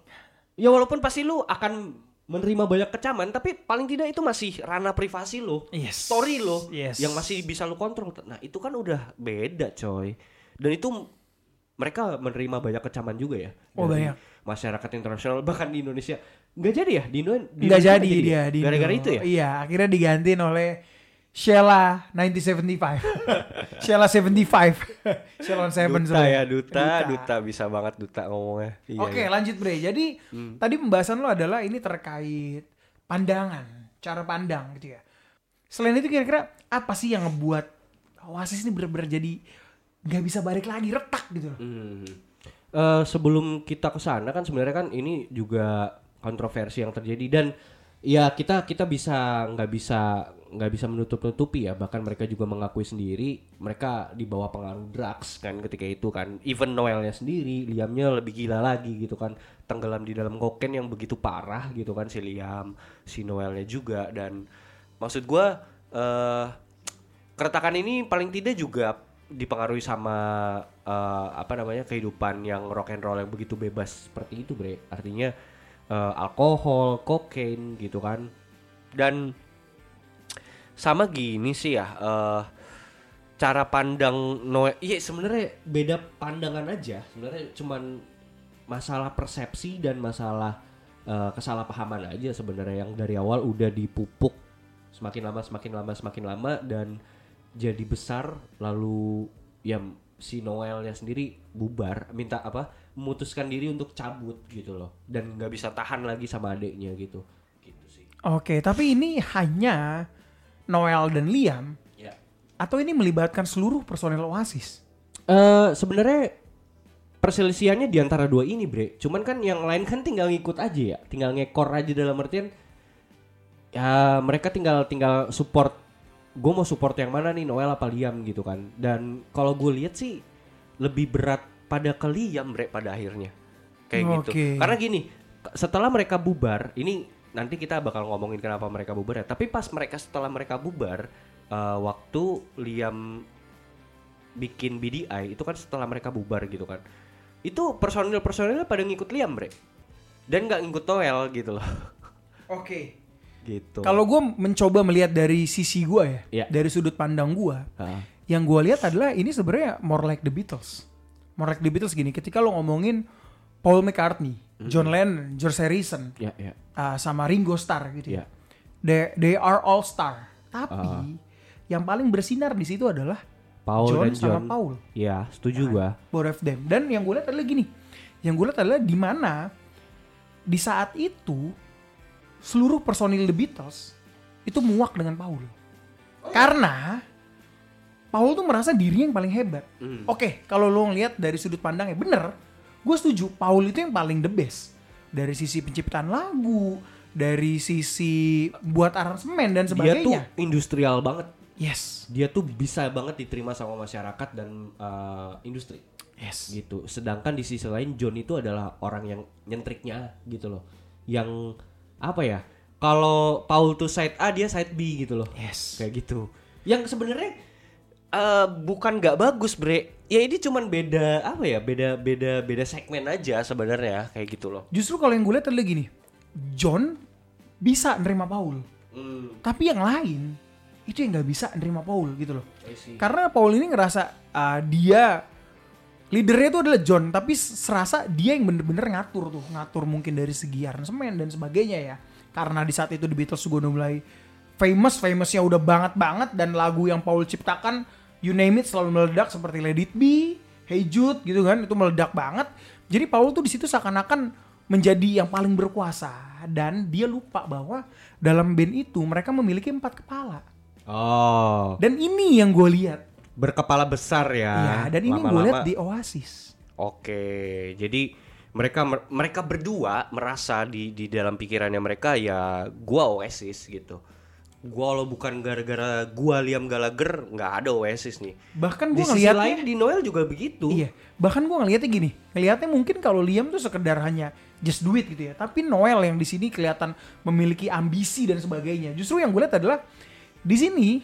Ya walaupun pasti lu akan menerima banyak kecaman, tapi paling tidak itu masih ranah privasi lo, Yes. story lo, Yes. yang masih bisa lu kontrol. Nah itu kan udah beda coy. Dan itu mereka menerima banyak kecaman juga ya. Oh, dari banyak. Masyarakat internasional bahkan di Indonesia nggak jadi ya di, Indo- di Nggak Indonesia jadi nggak dia di Gara-gara itu ya. Iya, akhirnya digantiin oleh Sheila 1975. Sheila 75. Sheila 7 Duta ya duta, duta, bisa banget duta ngomongnya. Iya, Oke, iya. lanjut Bre. Jadi tadi pembahasan lo adalah ini terkait pandangan, cara pandang gitu ya. Selain itu kira-kira apa sih yang ngebuat Oasis ini bener-bener jadi nggak bisa balik lagi retak gitu loh. Hmm. Eh, sebelum kita ke sana kan sebenarnya kan ini juga kontroversi yang terjadi dan ya kita kita bisa nggak bisa nggak bisa menutup nutupi ya. Bahkan mereka juga mengakui sendiri mereka di bawah pengaruh drugs kan ketika itu kan. Even Noelnya sendiri Liamnya lebih gila lagi gitu kan. Tenggelam di dalam koken yang begitu parah gitu kan si Liam si Noelnya juga. Dan maksud gua eh keretakan ini paling tidak juga dipengaruhi sama eh, apa namanya kehidupan yang rock and roll yang begitu bebas seperti itu bre. Artinya eh, alkohol kokain gitu kan. Dan sama gini sih ya eh cara pandang Noel iya sebenarnya beda pandangan aja. Sebenarnya cuman masalah persepsi dan masalah eh, kesalahpahaman aja sebenarnya. Yang dari awal udah dipupuk semakin lama semakin lama semakin lama dan jadi besar. Lalu ya si Noelnya sendiri bubar minta apa memutuskan diri untuk cabut gitu loh. Dan nggak bisa tahan lagi sama adiknya gitu. Gitu sih. Oke, tapi ini hanya Noel dan Liam ya atau ini melibatkan seluruh personel Oasis? Eh sebenarnya perselisihannya di antara dua ini, Bre. Cuman kan yang lain kan tinggal ngikut aja ya, tinggal ngekor aja dalam artian ya mereka tinggal tinggal support. Gue mau support yang mana nih, Noel apa Liam gitu kan. Dan kalau gue lihat sih lebih berat pada ke Liam, Bre pada akhirnya. Kayak gitu. Oke. Karena gini, setelah mereka bubar, ini nanti kita bakal ngomongin kenapa mereka bubar ya. Tapi pas mereka setelah mereka bubar, eh, waktu Liam bikin BDI itu kan setelah mereka bubar gitu kan itu personil personilnya pada ngikut Liam bre dan nggak ngikut Noel gitu loh Oke. gitu Kalau gue mencoba melihat dari sisi gue ya, Iya. dari sudut pandang gue, yang gue lihat adalah ini sebenarnya more like the Beatles. More like the Beatles gini, ketika lo ngomongin Paul McCartney, John Lennon, George Harrison, ya ya uh, sama Ringo Starr gitu ya. ya They, they are all star. Tapi yang paling bersinar di situ adalah Paul John dan sama John Paul. ya setuju gua both of them. Dan yang gue lihat adalah gini, yang gue lihat adalah di mana di saat itu seluruh personil The Beatles itu muak dengan Paul. Karena Paul tuh merasa dirinya yang paling hebat. Hmm. Oke, kalau lo ngeliat dari sudut pandangnya bener, gue setuju. Paul itu yang paling the best dari sisi penciptaan lagu, dari sisi buat aransemen dan dia tuh sebagainya. industrial banget Yes, dia tuh bisa banget diterima sama masyarakat dan uh, industri yes. gitu sedangkan di sisi lain John itu adalah orang yang nyentriknya gitu loh yang apa ya kalau Paul tuh side A dia side B gitu loh Yes. kayak gitu yang sebenarnya eh, bukan nggak bagus bre. Ya ini cuman beda apa ya beda beda beda segmen aja sebenarnya kayak gitu loh. Justru kalau yang gue lihat adalah gini, John bisa nerima Paul, hmm, tapi yang lain itu yang nggak bisa nerima Paul gitu loh. Karena Paul ini ngerasa ah, dia leadernya itu adalah John, tapi serasa dia yang bener-bener ngatur tuh, ngatur mungkin dari segi aransemen dan sebagainya ya. Karena di saat itu The Beatles juga udah mulai famous, famousnya udah banget banget dan lagu yang Paul ciptakan, you name it selalu meledak seperti Let It Be, Hey Jude gitu kan, itu meledak banget. Jadi Paul tuh di situ seakan-akan menjadi yang paling berkuasa dan dia lupa bahwa dalam band itu mereka memiliki empat kepala. oh Dan ini yang gue lihat. berkepala besar ya Iya, dan ini gue lihat di Oasis. Oke, jadi mereka mereka berdua merasa di di dalam pikirannya mereka ya gua Oasis gitu. Gua lo bukan gara-gara gua Liam Gallagher nggak ada Oasis nih. Bahkan Di ngeliatnya, lain di Noel juga begitu. iya. Bahkan gue ngeliatnya gini, ngeliatnya mungkin kalau Liam tuh sekedar hanya just do it gitu ya. Tapi Noel yang di sini kelihatan memiliki ambisi dan sebagainya. Justru yang gue lihat adalah di sini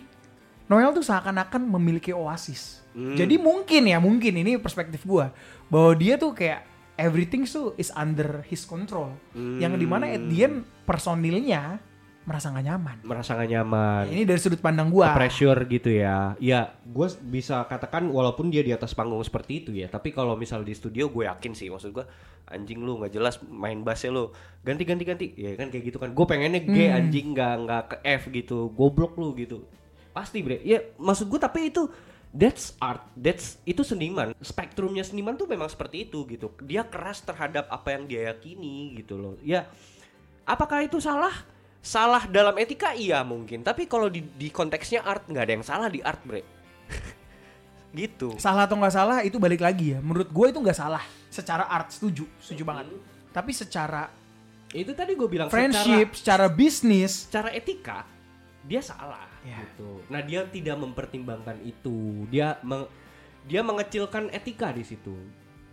Noel tuh seakan-akan memiliki Oasis. Hmm. Jadi mungkin ya, mungkin ini perspektif gue bahwa dia tuh kayak everything tuh is under his control. Yang di mana at the end personilnya merasa nggak nyaman. Merasa gak nyaman. Ini dari sudut pandang gue. pressure gitu ya. Ya, gue bisa katakan walaupun dia di atas panggung seperti itu ya, tapi kalau misal di studio gue yakin sih, maksud gue anjing lu nggak jelas main bassnya lu ganti ganti ganti, ya kan kayak gitu kan. Gue pengennya G anjing nggak nggak ke F gitu, goblok lu gitu. Pasti bre. Ya maksud gue tapi itu that's art, that's itu seniman. Spektrumnya seniman tuh memang seperti itu gitu. Dia keras terhadap apa yang dia yakini gitu loh. Ya apakah itu salah? Salah dalam etika iya mungkin, tapi kalau di, di konteksnya art nggak ada yang salah di art bre. gitu. salah atau nggak salah itu balik lagi ya. Menurut gue itu nggak salah. Secara art setuju, setuju banget. Tapi secara Itu tadi gue bilang friendship, secara bisnis, secara, secara etika dia salah Ya. gitu. Nah dia tidak mempertimbangkan itu. Dia meng- dia mengecilkan etika di situ.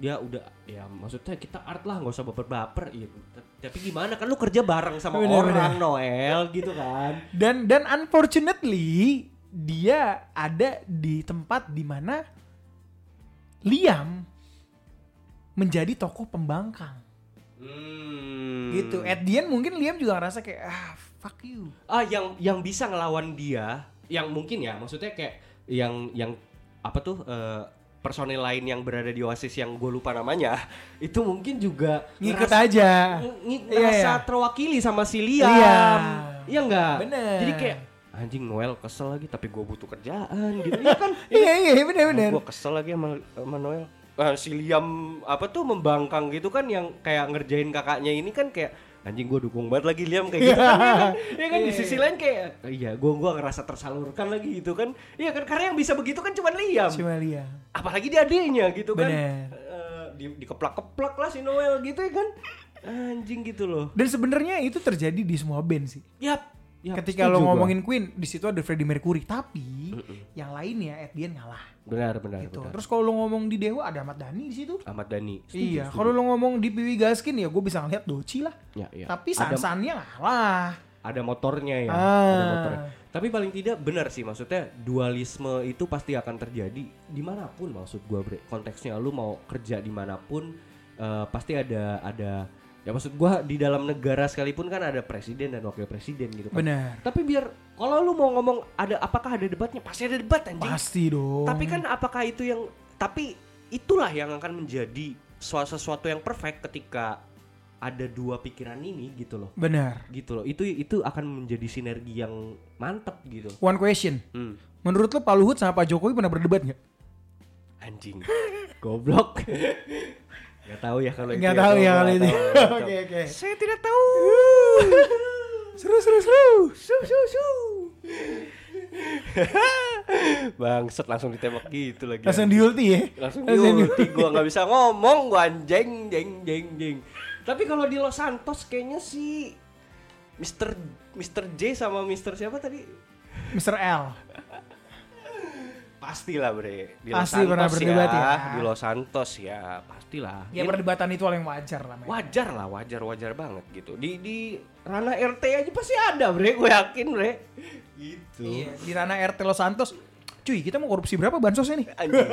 Dia udah ya maksudnya kita art lah nggak usah baper-baper gitu. Tapi gimana kan lu kerja bareng sama Bener, orang Noel gitu kan. dan dan unfortunately dia ada di tempat di mana Liam menjadi tokoh pembangkang Hmm. gitu. At the end mungkin Liam juga ngerasa kayak ah fuck you. ah yang yang bisa ngelawan dia yang mungkin ya maksudnya kayak yang yang apa tuh eh, personil lain yang berada di Oasis yang gue lupa namanya itu mungkin juga Ngikut aja. ng- Iya, ngerasa iya. terwakili sama si Liam. Liam. Iya enggak? Bener. Jadi kayak anjing Noel kesel lagi tapi gue butuh kerjaan gitu. Iya kan? Iya iya benar-benar. Gue kesel lagi sama, sama Noel. Ah, si Liam apa tuh membangkang gitu kan yang kayak ngerjain kakaknya ini kan kayak anjing gue dukung banget lagi Liam kayak gitu. Kan ya kan, ya kan di sisi lain kayak iya gue gua ngerasa tersalurkan lagi gitu kan. Iya kan karena yang bisa begitu kan cuma Liam. Cuma Liam. apalagi dia adiknya gitu kan. Bener. Eh, di dikeplak-keplak lah si Noel gitu ya kan. Anjing gitu loh. Dan sebenarnya itu terjadi di semua band sih. yap, yap Ketika lo gua. ngomongin Queen, di situ ada Freddie Mercury, tapi yang lainnya at the end ngalah benar benar gitu. benar Terus kalau lo ngomong di Dewa ada Ahmad Dhani di situ. Ahmad Dhani Setuju, iya, kalau lo ngomong di Piwi Gaskin ya gue bisa ngeliat Doci lah. ya, ya. Tapi san-sannya ngalah. ada motornya ya Ah. ada motornya tapi paling tidak benar sih maksudnya dualisme itu pasti akan terjadi di mana pun maksud gua bre konteksnya lu mau kerja di mana pun eh, pasti ada ada ya maksud gua di dalam negara sekalipun kan ada presiden dan wakil presiden gitu kan Benar. tapi biar kalau lu mau ngomong ada apakah ada debatnya pasti ada debat anjing Pasti dong. Tapi kan apakah itu yang tapi itulah yang akan menjadi suatu sesuatu yang perfect ketika ada dua pikiran ini gitu loh. benar. Gitu loh. Itu itu akan menjadi sinergi yang mantep gitu. One question. Hmm. Menurut lo Pak Luhut sama Pak Jokowi pernah berdebat nggak? Anjing. Goblok. Gak tahu ya kalau itu. Nggak tahu ya kalau itu. Oke oke. Saya tidak tahu. Seru seru seru. Su su su. Bangset langsung ditembak gitu lagi. Langsung di ulti ya. langsung di- diulti gua nggak bisa ngomong gua anjing jeng jeng jeng tapi kalau di Los Santos kayaknya si Mr. Mr. J sama Mr. siapa tadi Mr. L. pastilah bre di Pasti pernah berdebat ya. di Los Santos ya pastilah Ya perdebatan itu hal yang wajar lah. wajar lah wajar wajar banget gitu di di ranah RT aja pasti ada bre gue yakin bre gitu Iya, di ranah RT Los Santos. Cuy, kita mau korupsi berapa bansosnya nih? anjing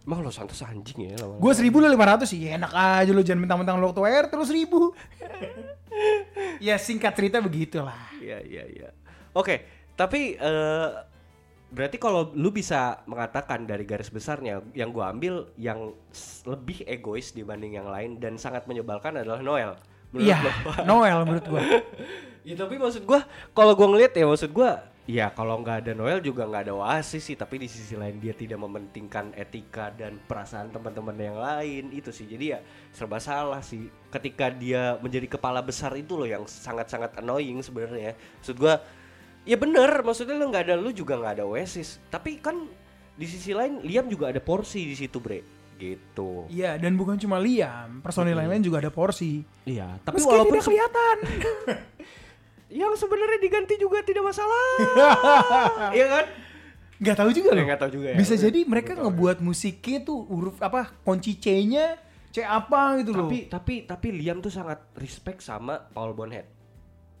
Emang Los Santos anjing ya. Gue seribu lo lima ratus sih, enak aja lo jangan mentang-mentang lo ketua RT lo seribu. ya singkat cerita begitulah. Iya iya iya. Oke, tapi eh, berarti kalau lu bisa mengatakan dari garis besarnya yang gua ambil yang lebih egois dibanding yang lain dan sangat menyebalkan adalah Noel. Iya? Noel menurut gue. ya tapi maksud gua kalau gua ngeliat ya maksud gua ya kalau nggak ada Noel juga nggak ada Oasis sih tapi di sisi lain dia tidak mementingkan etika dan perasaan teman-teman yang lain itu sih jadi ya serba salah sih ketika dia menjadi kepala besar itu loh yang sangat-sangat annoying sebenarnya maksud gua ya bener maksudnya lo nggak ada lu juga nggak ada Oasis tapi kan di sisi lain Liam juga ada porsi di situ bre gitu Iya, dan bukan cuma Liam, personil lain-lain juga ada porsi. iya tapi Meski walaupun tidak kelihatan. yang sebenarnya diganti juga tidak masalah iya kan Gak tahu juga loh. Ya, nggak tahu juga ya. Bisa jadi mereka ngebuat musiknya tuh huruf apa kunci C-nya C apa gitu loh. tapi tapi tapi Liam tuh sangat respect sama Paul Bonhead.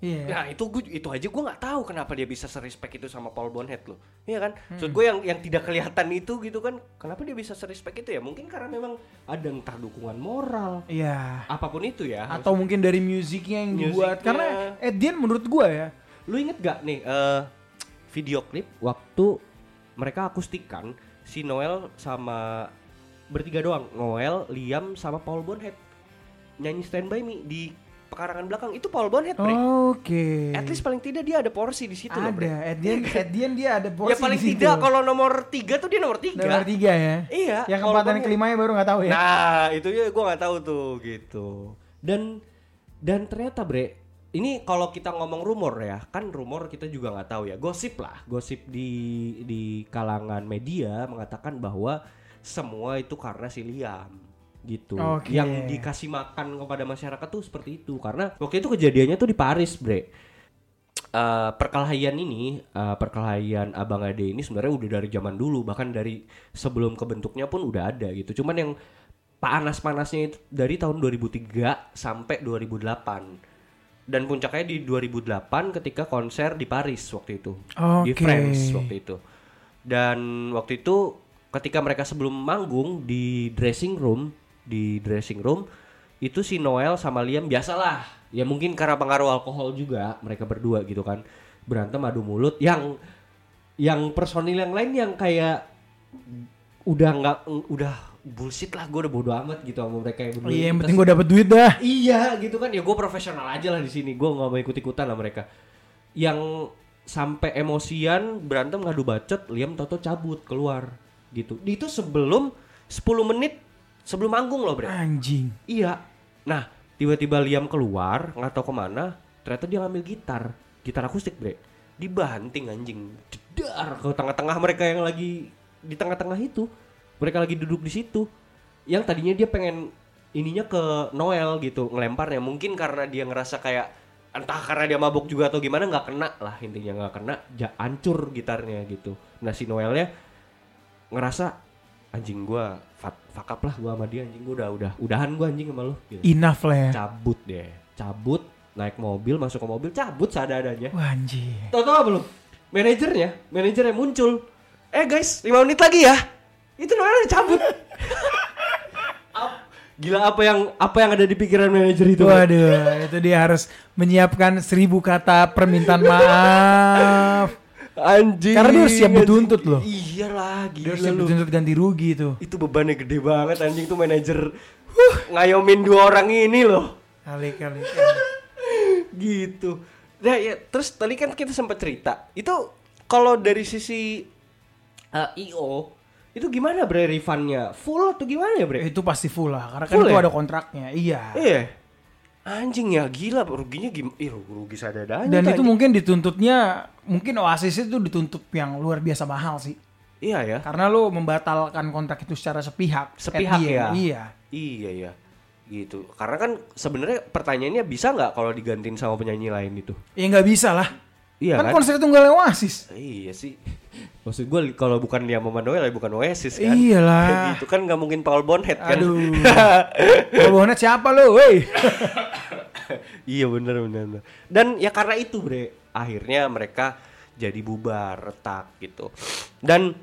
Iya. Nah itu gua, itu aja gue nggak tahu kenapa dia bisa serespect itu sama Paul Bonhead loh. Iya kan? Hmm. Maksud gue yang yang tidak kelihatan itu gitu kan, kenapa dia bisa serespect itu ya? Mungkin karena memang ada entah dukungan moral, Iya. apa pun itu ya. Atau mungkin dari musiknya yang dibuat Musiknya. karena Edian menurut gua ya. Lu inget gak nih eh, video klip waktu mereka akustikan si Noel sama bertiga doang, Noel, Liam sama Paul Bonhead nyanyi Stand By Me di pekarangan belakang itu Paul Bonhead. Oke. At least paling tidak dia ada porsi di situ loh, Bre. ada. Edian Edian dia ada porsi Ya paling di tidak kalau nomor tiga tuh dia nomor tiga. nomor tiga ya. Iya. Yang keempat dan kelima ya baru nggak tahu ya. Nah itu ya gue nggak tahu tuh gitu. Dan dan ternyata bre, ini kalau kita ngomong rumor ya, kan rumor kita juga nggak tahu ya. Gosip lah, gosip di di kalangan media mengatakan bahwa semua itu karena si Liam gitu. Oke. Yang dikasih makan kepada masyarakat tuh seperti itu. Karena waktu itu kejadiannya tuh di Paris bre. Eh, perkelahian ini, eh, perkelahian Abang Ade ini sebenarnya udah dari zaman dulu, bahkan dari sebelum kebentuknya pun udah ada gitu. Cuman yang panas-panasnya itu dari tahun 2003 sampai 2008. Dan puncaknya di 2008 ketika konser di Paris waktu itu. Di Oke. France waktu itu. Dan waktu itu ketika mereka sebelum manggung di dressing room, di dressing room itu si Noel sama Liam biasalah. Ya mungkin karena pengaruh alkohol juga mereka berdua gitu kan. Berantem adu mulut yang yang personil yang lain yang kayak udah nggak udah bullshit lah gue udah bodo amat gitu sama mereka yang berdua. Iya, yang penting gue dapet duit dah. Iya gitu kan ya gue profesional aja lah di sini gue nggak mau ikut ikutan lah mereka yang sampai emosian berantem ngadu bacot Liam Toto cabut keluar gitu itu sebelum 10 menit sebelum manggung loh bre. Anjing. iya. Nah tiba-tiba Liam keluar nggak tahu ke mana ternyata dia ngambil gitar gitar akustik bre. Dibanting anjing. Jedar ke tengah-tengah mereka yang lagi di tengah-tengah itu. Mereka lagi duduk di situ. Yang tadinya dia pengen ininya ke Noel gitu ngelemparnya. Mungkin karena dia ngerasa kayak entah karena dia mabuk juga atau gimana nggak kena lah. Intinya nggak kena ja, hancur gitarnya gitu. Nah si Noelnya ngerasa anjing gua up lah gua sama dia anjing. Gua udah udah udahan gua anjing sama lu. Gitu Enough lah ya. cabut deh. Cabut naik mobil masuk ke mobil cabut seadanya. Wah anjing. tau tau belum manajernya manajernya muncul. Eh guys 5 menit lagi ya? Itu udah cabut. Gila apa yang apa yang ada di pikiran manajer itu Waduh, itu dia harus menyiapkan seribu kata permintaan maaf. Anjing Karena dia harus siap dituntut loh. iyalah Dia gila harus siap dituntut ganti rugi tuh. itu bebannya gede banget anjing tuh manajer huh, ngayomin dua orang ini loh Kali kali. gitu. Nah ya terus tadi kan kita sempat cerita itu kalau dari sisi uh, IO itu gimana bre refundnya full atau gimana ya bre? Itu pasti full lah, karena kan Full itu ya? ada kontraknya. Iya. Iya. Anjing ya gila ruginya gimana? Ih rugi sadadanya. Dan itu anjing. mungkin dituntutnya, mungkin Oasis itu dituntut yang luar biasa mahal sih. Iya ya. Karena lo membatalkan kontrak itu secara sepihak. Sepihak ya? Iya. Iya ya. Gitu. Karena kan sebenarnya pertanyaannya bisa nggak kalau digantiin sama penyanyi lain itu? Ya nggak bisa lah. Iya kan, kan? konser tunggal Oasis. Iya sih. Maksud gue kalau bukan Liam sama Noel ya bukan Oasis kan. Iyalah. Kayak gitu kan nggak mungkin Paul Bonhead kan. Aduh. Kalau Bonet siapa lo? Woi. iya bener bener bener. Dan ya karena itu bre, akhirnya mereka jadi bubar retak gitu. Dan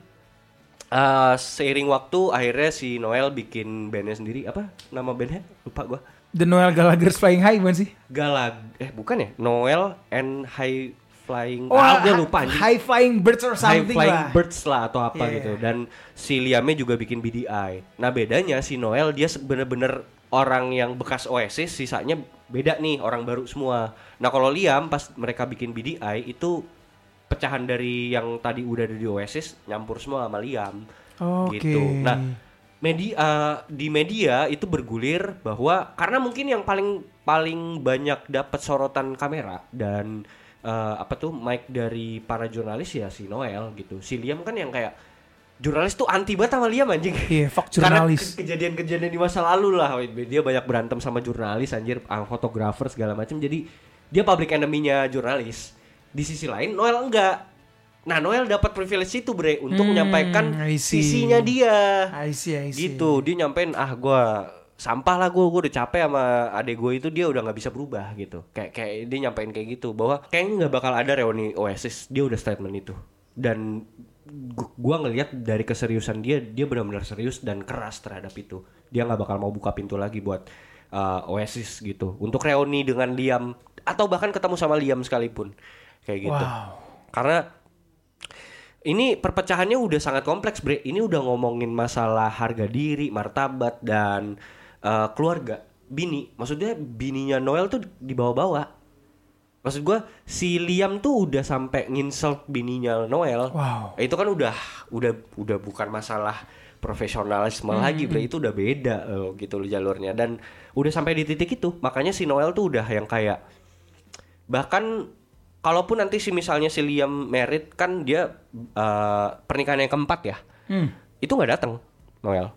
eh, seiring waktu akhirnya si Noel bikin bandnya sendiri apa nama bandnya lupa gua. The Noel Gallagher's Flying High bukan sih? Galag eh bukan ya Noel and High Flying Oh, ah, gue lupa anjing. High Flying Birds or High something Flying lah. Birds lah atau apa Iya, gitu dan si Liamnya juga bikin BDI. Nah bedanya si Noel dia bener-bener orang yang bekas Oasis sisanya beda nih orang baru semua. Nah kalau Liam pas mereka bikin BDI itu pecahan dari yang tadi udah ada di Oasis nyampur semua sama Liam Oke. gitu. Nah media di media itu bergulir bahwa karena mungkin yang paling paling banyak dapat sorotan kamera dan eh, apa tuh mic dari para jurnalis ya si Noel gitu. Si Liam kan yang kayak jurnalis tuh anti banget sama Liam anjing. Iya, fuck Karena jurnalis. ke- kejadian-kejadian di masa lalu lah dia banyak berantem sama jurnalis anjir, fotografer segala macam. Jadi dia public enemy-nya jurnalis. Di sisi lain Noel enggak. Nah, Noel dapat privilege itu, Bre, untuk Hmm, menyampaikan I see. sisinya dia I see, I see. gitu dia nyampein ah gua sampah lah gue gue udah capek sama adek gue itu dia udah nggak bisa berubah gitu. Kayak kayak dia nyampein kayak gitu bahwa kayaknya nggak bakal ada reuni Oasis dia udah statement itu. Dan gu- gua ngelihat dari keseriusan dia dia benar-benar serius dan keras terhadap itu. Dia nggak bakal mau buka pintu lagi buat uh, Oasis gitu. Untuk reuni dengan Liam atau bahkan ketemu sama Liam sekalipun. Kayak gitu. Wow. karena ini perpecahannya udah sangat kompleks, Bre. Ini udah ngomongin masalah harga diri, martabat dan eh, keluarga. Bini, maksudnya bininya Noel tuh dibawa-bawa. Maksud gua si Liam tuh udah sampai nginsult bininya Noel. Wow. Eh, Itu kan udah udah udah bukan masalah profesionalisme lagi, Bre. Itu udah beda eh, gitu loh jalurnya dan udah sampai di titik itu. Makanya si Noel tuh udah yang kayak bahkan kalaupun nanti si misalnya si Liam merit kan dia eh, pernikahan yang keempat ya Hmm. itu nggak datang Noel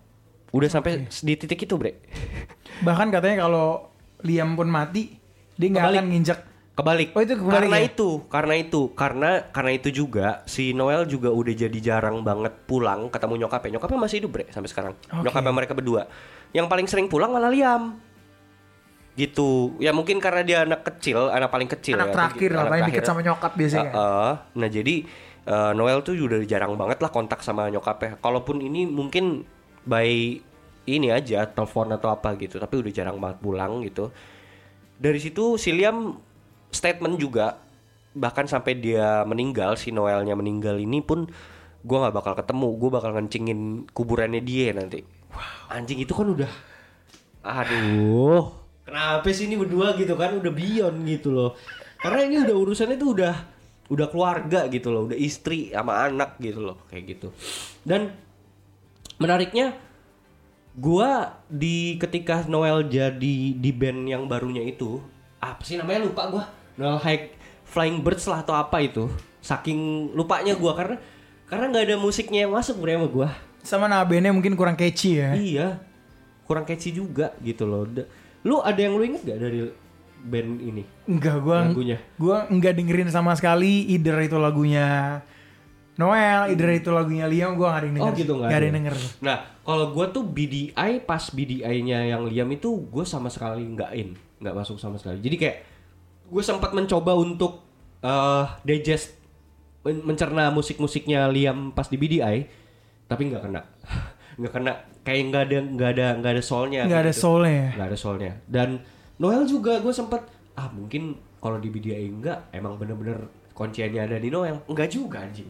udah sampai di titik itu bre Bahkan katanya kalau Liam pun mati, dia nggak akan nginjek. kebalik Oh, itu kebalik karena ya? itu karena itu karena karena itu juga si Noel juga udah jadi jarang banget pulang ketemu nyokapnya nyokapnya masih hidup bre sampai sekarang Oke. nyokapnya mereka berdua yang paling sering pulang malah Liam gitu ya mungkin karena dia anak kecil anak paling kecil Anak ya, terakhir lah, paling deket sama nyokap biasanya. Heeh. nah jadi eh, Noel tuh udah jarang banget lah kontak sama nyokapnya. Kalaupun ini mungkin by ini aja telepon atau apa gitu, tapi udah jarang banget pulang gitu. Dari situ si Liam statement juga bahkan sampai dia meninggal si Noelnya meninggal ini pun gue nggak bakal ketemu. Gue bakal ngencingin kuburannya dia nanti. Anjing itu kan udah aduh. Kenapa sih ini berdua gitu kan? Udah beyond gitu loh. Karena ini udah urusannya tuh udah udah keluarga gitu loh. Udah istri sama anak gitu loh. Kayak gitu. Dan menariknya gua di ketika Noel jadi di band yang barunya itu apa sih namanya? Lupa gua. Noel High Flying Birds lah atau apa itu. Saking lupanya gua karena karena nggak ada musiknya yang masuk bro sama gua. Sama bandnya mungkin kurang catchy ya. iya. Kurang catchy juga gitu loh. Lu ada yang lu inget gak dari band ini? Enggak, gua lagunya? gua enggak dengerin sama sekali either itu lagunya Noel, either itu lagunya Liam, gua enggak ada yang denger. Oh gitu nggak Nggak ada ada yang ya? denger. Nah kalau gue tuh BDI pas BDI-nya yang Liam itu gue sama sekali nggak in, nggak masuk sama sekali. Jadi kayak gue sempat mencoba untuk eh digest men- mencerna musik-musiknya Liam pas di BDI, tapi nggak kena, nggak kena. Kayak nggak ada nggak ada nggak ada soulnya. Nggak ada gitu. soulnya ya. Nggak ada soulnya. Dan Noel juga gue sempat ah mungkin kalau di BDI enggak emang bener-bener kunciannya ada di Noel. Enggak juga anjing.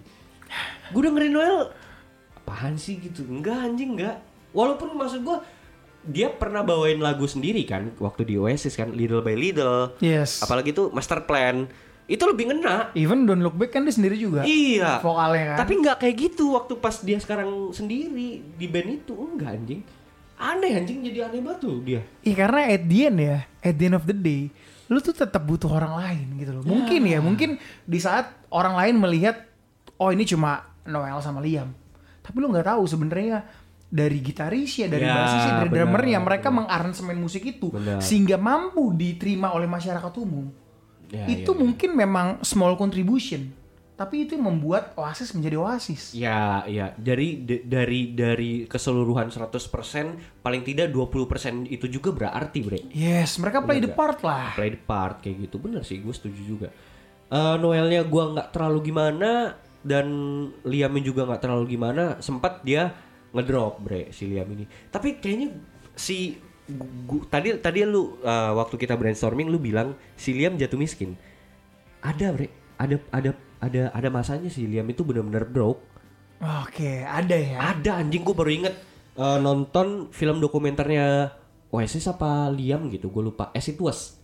Gue dengerin Noel apaan sih gitu. Enggak anjing enggak. Walaupun maksud gue dia pernah bawain lagu sendiri kan waktu di Oasis kan Little by Little. Yes. Apalagi tuh Master Plan. Itu lebih ngena. Even Don't Look Back kan dia sendiri juga. Iya. Vokalnya kan. Tapi nggak kayak gitu waktu pas dia sekarang sendiri di band itu enggak anjing. Aneh anjing jadi aneh banget tuh dia. Iya karena at the end ya, at the end of the day, lu tuh tetap butuh orang lain gitu loh. Mungkin ya, mungkin di saat orang lain melihat, oh ini cuma Noel sama Liam. Tapi lu nggak tahu sebenarnya dari gitarisnya, dari Ya, basisnya, dari benar, drummernya, mereka benar. mengaransemen musik itu Benar. sehingga mampu diterima oleh masyarakat umum. Ya, itu ya, ya. mungkin memang small contribution, tapi itu yang membuat Oasis menjadi Oasis. Ya, ya. Dari dari dari keseluruhan 100% paling tidak 20% itu juga berarti, Bre. Yes, mereka play the Benar part lah. Play the part kayak gitu. Bener sih, gue setuju juga. Eh, Noelnya gua nggak terlalu gimana dan Liamnya juga nggak terlalu gimana. Sempat dia ngedrop, Bre, si Liam ini. Tapi kayaknya si gu- gu- tadi tadi lu eh, waktu kita brainstorming lu bilang si Liam jatuh miskin. Ada, Bre. Ada ada ada ada masanya si Liam itu benar-benar broke. Oke, ada ya. Ada anjing gue baru inget eh, nonton film dokumenternya Oasis apa Liam gitu gue lupa As It Was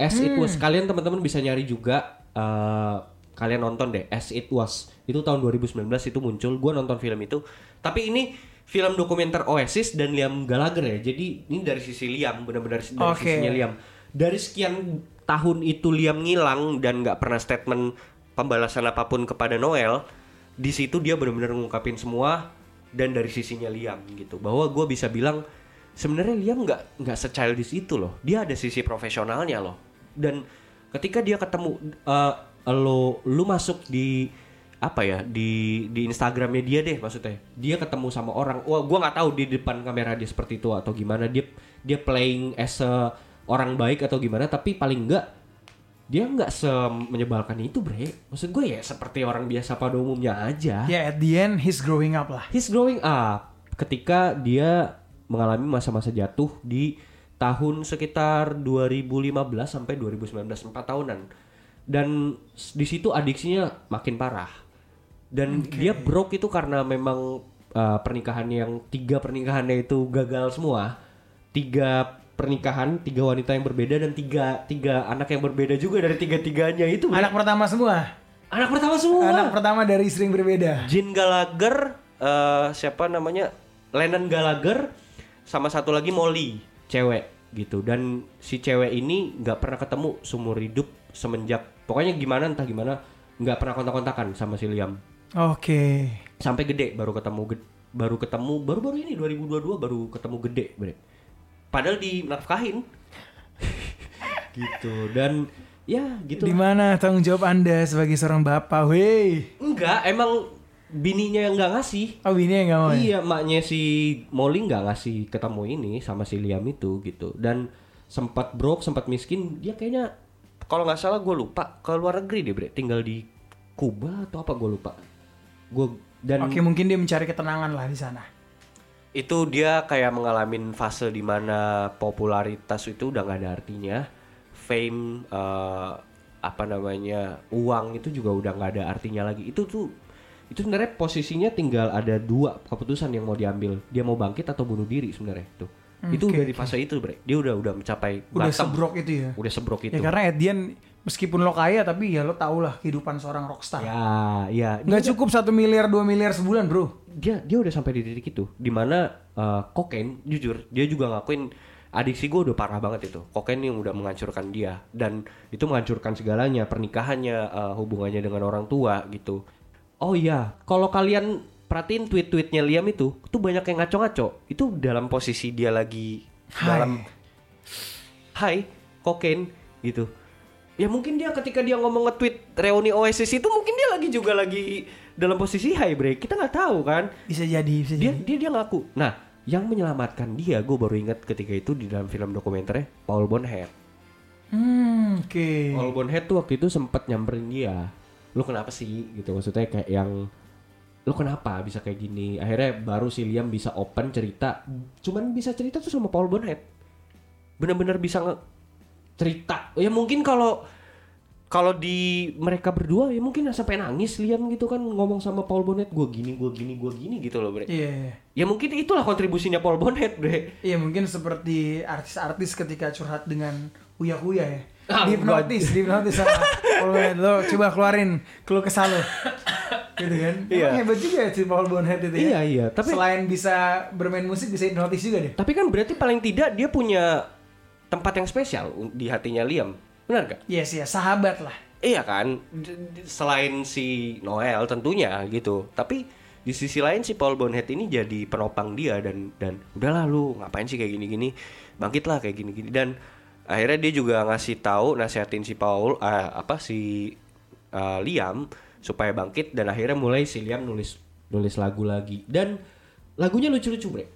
As It Was kalian teman-teman bisa nyari juga eh, kalian nonton deh As It Was. Itu tahun 2019 itu muncul gue nonton film itu. Tapi ini film dokumenter Oasis dan Liam Gallagher ya. Jadi ini dari sisi Liam benar-benar dari Oke. sisinya Liam. Dari sekian tahun itu Liam ngilang dan nggak pernah statement pembalasan apa pun kepada Noel di situ dia benar-benar ngungkapin semua dan dari sisinya Liam gitu. Bahwa gue bisa bilang sebenarnya Liam nggak nggak se-childish itu loh. Dia ada sisi profesionalnya loh. Dan ketika dia ketemu eh, lo lu masuk di apa ya di di Instagramnya dia deh maksudnya. Dia ketemu sama orang. Wah gue nggak tahu di depan kamera dia seperti itu atau gimana. Dia dia playing as a orang baik atau gimana tapi paling enggak dia nggak se menyebalkan itu bre. Maksud gue ya seperti orang biasa pada umumnya aja. Ya, at the end he's growing up lah. he's growing up. Ketika dia mengalami masa-masa jatuh di tahun sekitar 2015 sampai 2019 4 tahunan dan di situ adiksinya makin parah dan dia broke itu karena memang uh, pernikahan yang tiga pernikahannya itu gagal semua tiga pernikahan tiga wanita yang berbeda dan tiga tiga anak yang berbeda juga dari tiga tiganya itu. Anak pertama semua. anak pertama semua Anak pertama dari istri yang berbeda. Jin Gallagher, eh, siapa namanya Lennon Gallagher, sama satu lagi Molly, cewek gitu. Dan si cewek ini nggak pernah ketemu seumur hidup semenjak pokoknya gimana entah gimana nggak pernah kontak-kontakan sama si Liam. Oke. Sampai gede baru ketemu ged- baru ketemu baru-baru ini 2022 baru ketemu gede, bre. Padahal dinafkahin. gitu dan ya gitu. Di mana tanggung jawab Anda sebagai seorang bapak? Weh. Enggak, emang bininya yang nggak ngasih. Oh, ini yang nggak mau ya? Iya, maknya si Molly nggak ngasih ketemu ini sama si Liam itu gitu. Dan sempat broke, sempat miskin, dia kayaknya kalau nggak salah gue lupa ke luar negeri deh, bre. Tinggal di Kuba atau apa gue lupa. Gue dan Oke, mungkin dia mencari ketenangan lah di sana. itu dia kayak mengalami fase di mana popularitas itu udah nggak ada artinya, fame eh, apa namanya uang itu juga udah nggak ada artinya lagi. Itu tuh itu sebenarnya posisinya tinggal ada dua keputusan yang mau diambil dia mau bangkit atau bunuh diri sebenarnya itu itu Oke, udah di fase itu bre dia udah udah mencapai Udah bottom. sebrok itu ya. udah sebrok itu Ya karena end, meskipun lo kaya tapi ya lo tau lah kehidupan seorang rockstar. ya ya Nggak dia, cukup satu miliar dua miliar sebulan bro. dia dia udah sampai di titik itu di mana uh, kokain jujur dia juga ngakuin adiksi gue udah parah banget itu kokain yang udah menghancurkan dia dan itu menghancurkan segalanya pernikahannya uh, hubungannya dengan orang tua gitu oh iya kalau kalian perhatiin tweet-tweetnya Liam itu tuh banyak yang ngaco-ngaco. Itu dalam posisi dia lagi Hai. dalam hai kokain gitu. Ya mungkin dia ketika dia ngomong nge-tweet reuni Oasis itu mungkin dia lagi juga lagi dalam posisi high break. Kita nggak tahu kan. Bisa jadi, bisa dia jadi. dia dia ngaku. Nah yang menyelamatkan dia gue baru ingat ketika itu di dalam film dokumenternya Paul Bonhead Hmm, oke. Paul Bonhead tuh waktu itu sempat nyamperin dia. Lu kenapa sih? Gitu maksudnya kayak yang lu kenapa bisa kayak gini akhirnya baru si Liam bisa open cerita cuman bisa cerita tuh sama Paul Bonhead bener-bener bisa nge cerita ya mungkin kalau kalau di mereka berdua ya mungkin sampai nangis Liam gitu kan ngomong sama Paul Bonhead gue gini gue gini gue gini gitu loh bre Iya, iya. ya mungkin itulah kontribusinya Paul Bonhead bre Iya mungkin seperti artis-artis ketika curhat dengan uya-uya ya. Ah, Dihipnotis, dihipnotis sama Paul Bonhead. Lo coba keluarin keluh kesah lo. Gitu kan. Iya. Emang hebat juga ya si Paul Bonhead itu ya. Iya, iya, tapi- Selain bisa bermain musik bisa hipnotis juga deh. tapi kan berarti paling tidak dia punya tempat yang spesial di hatinya Liam benar gak? Yes ya, sahabat lah. Iya kan, selain si Noel tentunya gitu. Tapi di sisi lain si Paul Bonhead ini jadi penopang dia dan dan udahlah lu ngapain sih kayak gini-gini, bangkitlah kayak gini-gini dan akhirnya dia juga ngasih tahu nasihatin si Paul ah, apa si ah, Liam supaya bangkit dan akhirnya mulai si Liam nulis nulis lagu lagi dan lagunya lucu-lucu bre,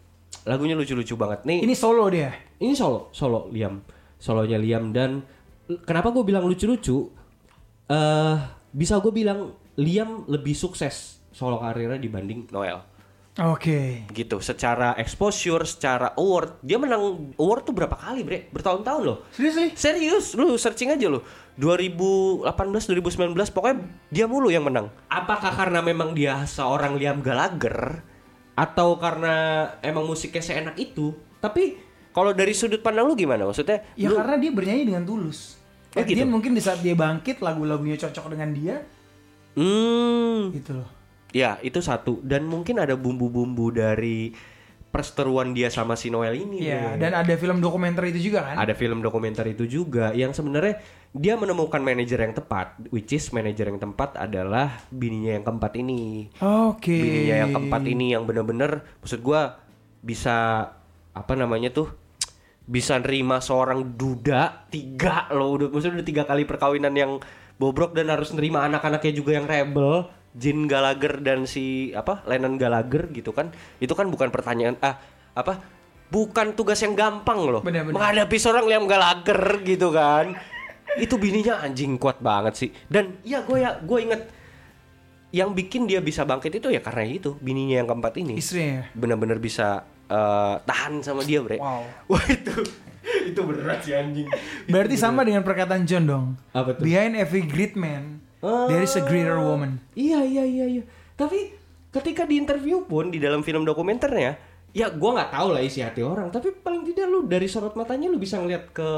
lagunya lucu-lucu banget nih. Ini solo dia. Ini solo, solo Liam, solonya Liam dan kenapa gue bilang lucu-lucu? eh bisa gue bilang Liam lebih sukses solo karirnya dibanding Noel. Oke. Gitu, secara exposure, secara award, dia menang award tuh berapa kali, Bre? Bertahun-tahun loh. Serius nih? Serius, lu searching aja lu. 2018, 2019, pokoknya dia mulu yang menang. Apakah karena memang dia seorang Liam Gallagher atau karena emang musiknya seenak itu? Tapi kalau dari sudut pandang lu gimana? Maksudnya Ya lu- karena dia bernyanyi dengan tulus. Oh, the gitu? end mungkin di saat dia bangkit lagu-lagunya cocok dengan dia Hmm, gitu loh. Ya itu satu dan mungkin ada bumbu-bumbu dari perseteruan dia sama si Noel ini. Iya, dan ada film dokumenter itu juga kan? ada film dokumenter itu juga yang sebenarnya dia menemukan manajer yang tepat, which is manajer yang tepat adalah bininya yang keempat ini. Oke. Bininya yang keempat ini yang bener-bener, maksud gua bisa apa namanya tuh bisa nerima seorang duda tiga loh udah maksudnya udah tiga kali perkawinan yang bobrok dan harus nerima anak-anaknya juga yang rebel Jin Gallagher dan si apa Lennon Gallagher gitu kan itu kan bukan pertanyaan ah apa bukan tugas yang gampang loh Benar, benar. menghadapi seorang Liam Gallagher gitu kan itu bininya anjing kuat banget sih dan ya gue ya gue inget yang bikin dia bisa bangkit itu ya karena itu bininya yang keempat ini Istrinya ya? benar-benar bisa eh, tahan sama dia bre Wow. wah itu itu beneran sih anjing Berarti sama dengan perkataan John dong. Apa tuh? Behind every great man, there is a greater woman. iya iya iya iya. Tapi ketika di interview pun di dalam film dokumenternya ya gua nggak tahu lah isi hati orang. Tapi paling tidak lu dari sorot matanya lu bisa ngeliat ke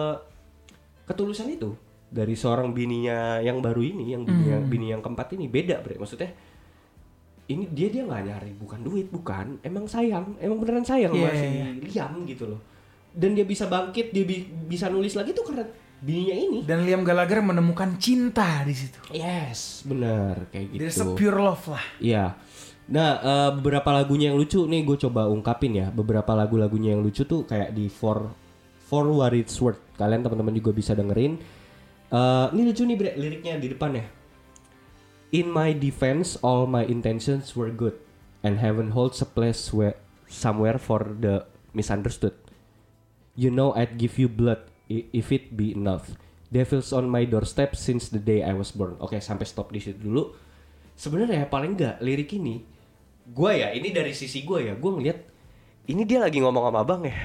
ketulusan itu. Dari seorang bininya yang baru ini yang bini, yang, bini yang keempat ini beda bre. Maksudnya ini dia dia nggak nyari bukan duit bukan. Emang sayang emang beneran sayang sama si iya, Liam gitu loh. Dan dia bisa bangkit dia bi- bisa nulis lagi tuh karena bininya ini Dan Liam Gallagher menemukan cinta di situ. yes benar kayak gitu There's a pure love lah. Iya. Nah, eh, beberapa lagunya yang lucu nih gue coba ungkapin ya. Beberapa lagu-lagunya yang lucu tuh kayak di For For What It's Worth. Kalian teman-teman juga bisa dengerin. Eh, ini lucu nih bre, liriknya di depan ya. In my defense, all my intentions were good, and heaven holds a place where somewhere for the misunderstood. You know I'd give you blood if it be enough. Devils on my doorstep since the day I was born. Oke, sampai stop di situ dulu. Sebenarnya paling enggak lirik ini, gue ya ini dari sisi gue ya, gue ngeliat ini dia lagi ngomong sama abang ya.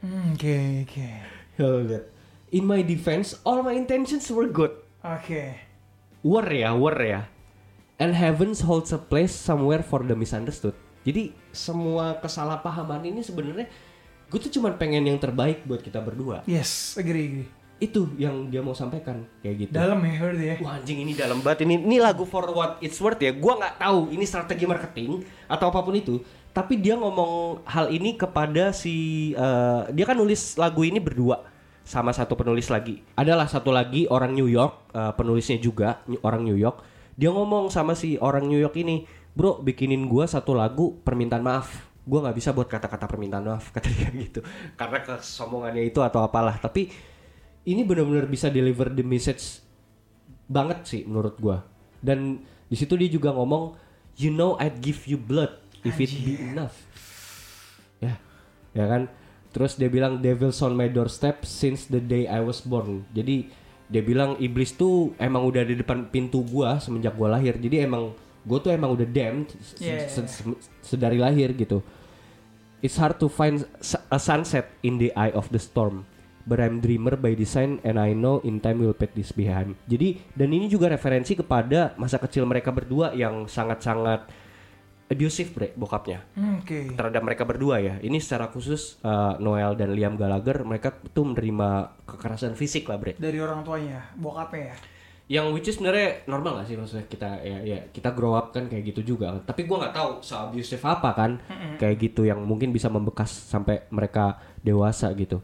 Hmm, Oke, oke. Lihat. In my defense, all my intentions were good. Oke. Were ya, were ya. And heaven holds a place somewhere for the misunderstood. Jadi semua kesalahpahaman ini sebenarnya gue tuh cuma pengen yang terbaik buat kita berdua. Yes, agree, agree. Itu yang dia mau sampaikan kayak gitu. Dalam ya, berarti ya. Wah anjing ini dalam banget ini ini lagu for what it's worth ya. Gua nggak tahu ini strategi marketing atau apa pun itu. Tapi dia ngomong hal ini kepada si eh, dia kan nulis lagu ini berdua sama satu penulis lagi. Adalah satu lagi orang New York eh, penulisnya juga orang New York. Dia ngomong sama si orang New York ini, bro bikinin gua satu lagu permintaan maaf. Gua nggak bisa buat kata-kata permintaan maaf kata dia gitu. Karena kesombongannya itu atau apalah. Tapi ini benar-benar bisa deliver the message banget sih menurut gua. Dan di situ dia juga ngomong, you know I'd give you blood if it be enough. Ya, ya kan. Terus dia bilang devil's on my doorstep since the day I was born. Jadi dia bilang iblis tuh emang udah di depan pintu gua semenjak gua lahir. Jadi emang gua tuh emang udah damned Yeah. se- se- sedari lahir gitu. It's hard to find a sunset in the eye of the storm. But I'm dreamer by design and I know in time will pay this behind. Jadi dan ini juga referensi kepada masa kecil mereka berdua yang sangat-sangat abusive bre bokapnya Hmm, Oke. terhadap mereka berdua ya. Ini secara khusus uh, Noel dan Liam Gallagher mereka tuh menerima kekerasan fisik lah bre. Dari orang tuanya, bokapnya ya. Yang which is sebenarnya normal gak sih maksudnya kita ya, ya kita grow up kan kayak gitu juga. Tapi gua nggak tahu se abusive apa kan kayak gitu yang mungkin bisa membekas sampai mereka dewasa gitu.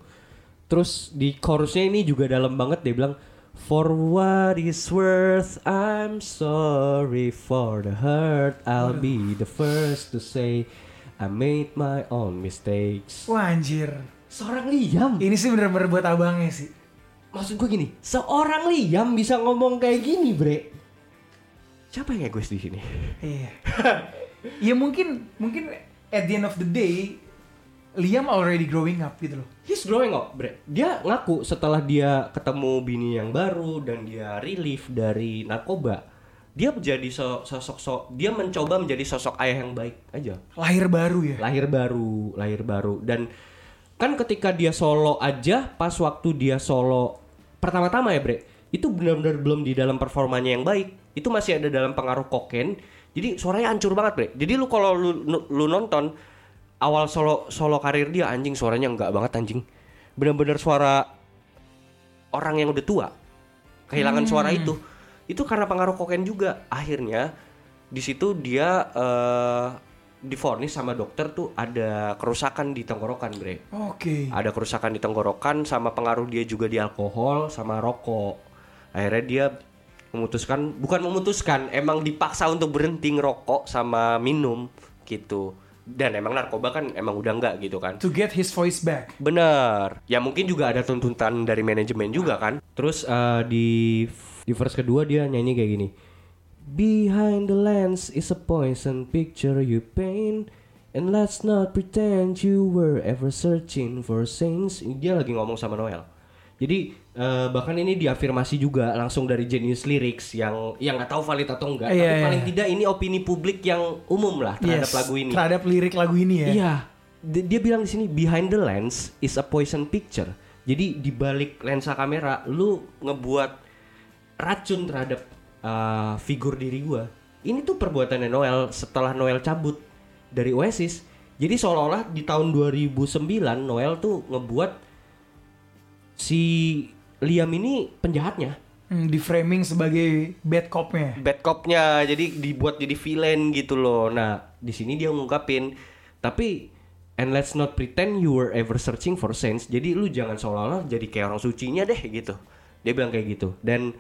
Terus di chorusnya ini juga dalam banget dia bilang For what is worth I'm sorry for the hurt I'll be the first to say I made my own mistakes Wah anjir. Seorang Liam Ini sih bener-bener buat abangnya sih. Maksud gue gini Seorang Liam bisa ngomong kayak gini bre Siapa yang egois di sini? Iya. ya mungkin mungkin at the end of the day Liam already growing up gitu loh. He's growing up, bre. Dia ngaku setelah dia ketemu bini yang baru dan dia relief dari narkoba, dia menjadi so- sosok so, dia mencoba menjadi sosok ayah yang baik aja. Lahir baru ya. Lahir baru, lahir baru dan kan ketika dia solo aja pas waktu dia solo pertama-tama ya, bre. Itu benar-benar belum di dalam performanya yang baik. Itu masih ada dalam pengaruh kokain. Jadi suaranya hancur banget, bre. Jadi lu kalau lu, lu nonton awal solo solo karir dia anjing suaranya enggak banget anjing. Bener-bener suara orang yang udah tua. Kehilangan suara itu. Itu karena pengaruh kokain juga. Akhirnya di situ dia eh difonis sama dokter tuh ada kerusakan di tenggorokan, Bre. Oke. Ada kerusakan di tenggorokan sama pengaruh dia juga di alkohol sama rokok. Akhirnya dia memutuskan bukan memutuskan, emang dipaksa untuk berhenti ngerokok sama minum gitu. Dan emang narkoba kan emang udah enggak gitu kan. To get his voice back. Bener. Ya mungkin juga ada tuntutan dari manajemen juga kan. Terus eh, di di verse kedua dia nyanyi kayak gini. Behind the lens is a poison picture you paint And let's not pretend you were ever searching for saints Dia lagi ngomong sama Noel Jadi eh, bahkan ini diafirmasi juga langsung dari Genius Lyrics Yang yang nggak tahu valid atau enggak Iya, Tapi iya. paling tidak ini opini publik yang umum lah terhadap Yes, lagu ini Terhadap lirik lagu ini ya. Iya. Di- Dia bilang di sini behind the lens is a poison picture. Jadi di balik lensa kamera lu ngebuat racun terhadap uh, figur diri gua. Ini tuh perbuatannya Noel setelah Noel cabut dari Oasis. Jadi seolah-olah di tahun 2009 Noel tuh ngebuat si Liam ini penjahatnya Hmm, di framing sebagai bad cop-nya. bad cop-nya jadi dibuat jadi villain gitu loh. Nah, di sini dia ngungkapin tapi and let's not pretend you were ever searching for saints. Jadi lu jangan seolah-olah jadi kayak orang sucinya deh gitu. Dia bilang kayak gitu. Dan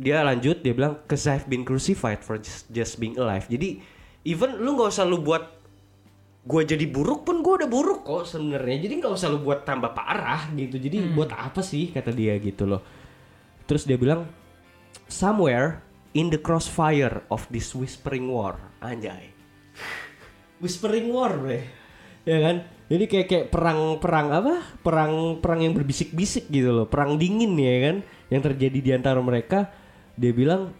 dia lanjut dia bilang cause I've been crucified for just, just being alive. Jadi even lu nggak usah lu buat gue jadi buruk pun gue udah buruk kok sebenarnya. Jadi nggak usah lu buat tambah parah gitu. Jadi buat apa sih kata dia gitu loh. Terus dia bilang somewhere in the crossfire of this whispering war. Anjay. Whispering war bre. Ya kan? Jadi kayak kayak perang perang apa? Perang perang yang berbisik-bisik gitu loh. Perang dingin ya kan? Yang terjadi di antara mereka dia bilang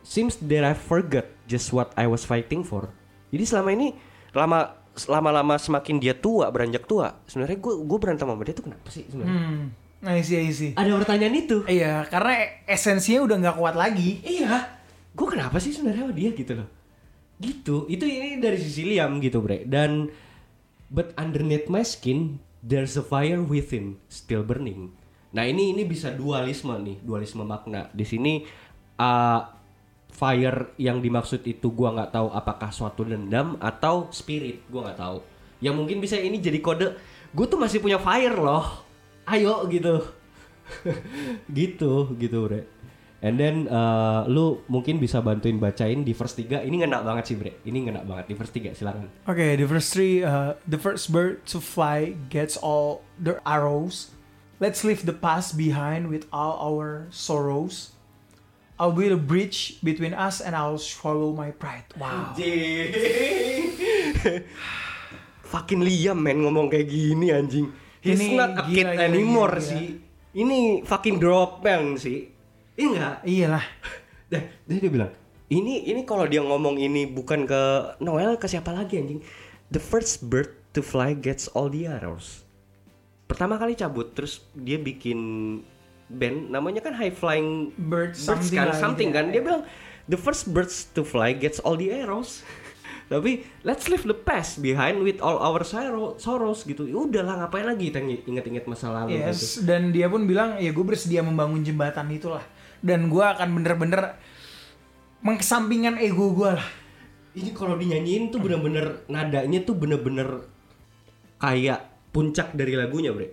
seems that I forgot just what I was fighting for jadi selama ini lama lama-lama semakin dia tua beranjak tua sebenarnya gue gue berantem sama dia tuh kenapa sih sebenarnya Hmm. I see, I see. ada pertanyaan itu Iya, karena esensinya udah nggak kuat lagi. Iya. gue kenapa sih sebenarnya sama dia gitu loh gitu itu ini dari sisi Liam gitu bre dan but underneath my skin there's a fire within still burning nah ini ini bisa dualisme nih dualisme makna. Di sini uh, fire yang dimaksud itu gua nggak tahu apakah suatu dendam atau spirit gua nggak tahu. Yang mungkin bisa ini jadi kode gue tuh masih punya fire loh ayo gitu. Gitu gitu bre. And then uh, lu mungkin bisa bantuin bacain di verse 3 ini ngena banget sih bre. Ini ngena banget di verse 3 silakan. Okay, the first three, uh, the first bird to fly gets all the arrows. Let's leave the past behind with all our sorrows. I'll build a bridge between us and I'll swallow my pride. Wow. Fucking Liam men ngomong kayak gini anjing. He's Ini not a gila, kid gila, anymore gila, gila. sih. Ini fucking drop man sih. Iya enggak? Iyalah. Dah, dia, dia bilang, ini ini kalau dia ngomong ini bukan ke Noel ke siapa lagi anjing? The first bird to fly gets all the arrows. Pertama kali cabut terus dia bikin band namanya kan High Flying Bird Birds something kan, lah something gitu ya. kan. Dia bilang the first birds to fly gets all the arrows. Tapi let's leave the past behind with all our sorrow, sorrows gitu. Ya udahlah ngapain lagi kita inget-inget masa lalu gitu. Yes, dan dia pun bilang ya gue bersedia membangun jembatan itulah. Dan gue akan bener-bener mengkesampingkan ego gue lah. Ini kalau dinyanyiin tuh bener-bener nadanya tuh bener-bener kayak puncak dari lagunya, Bre.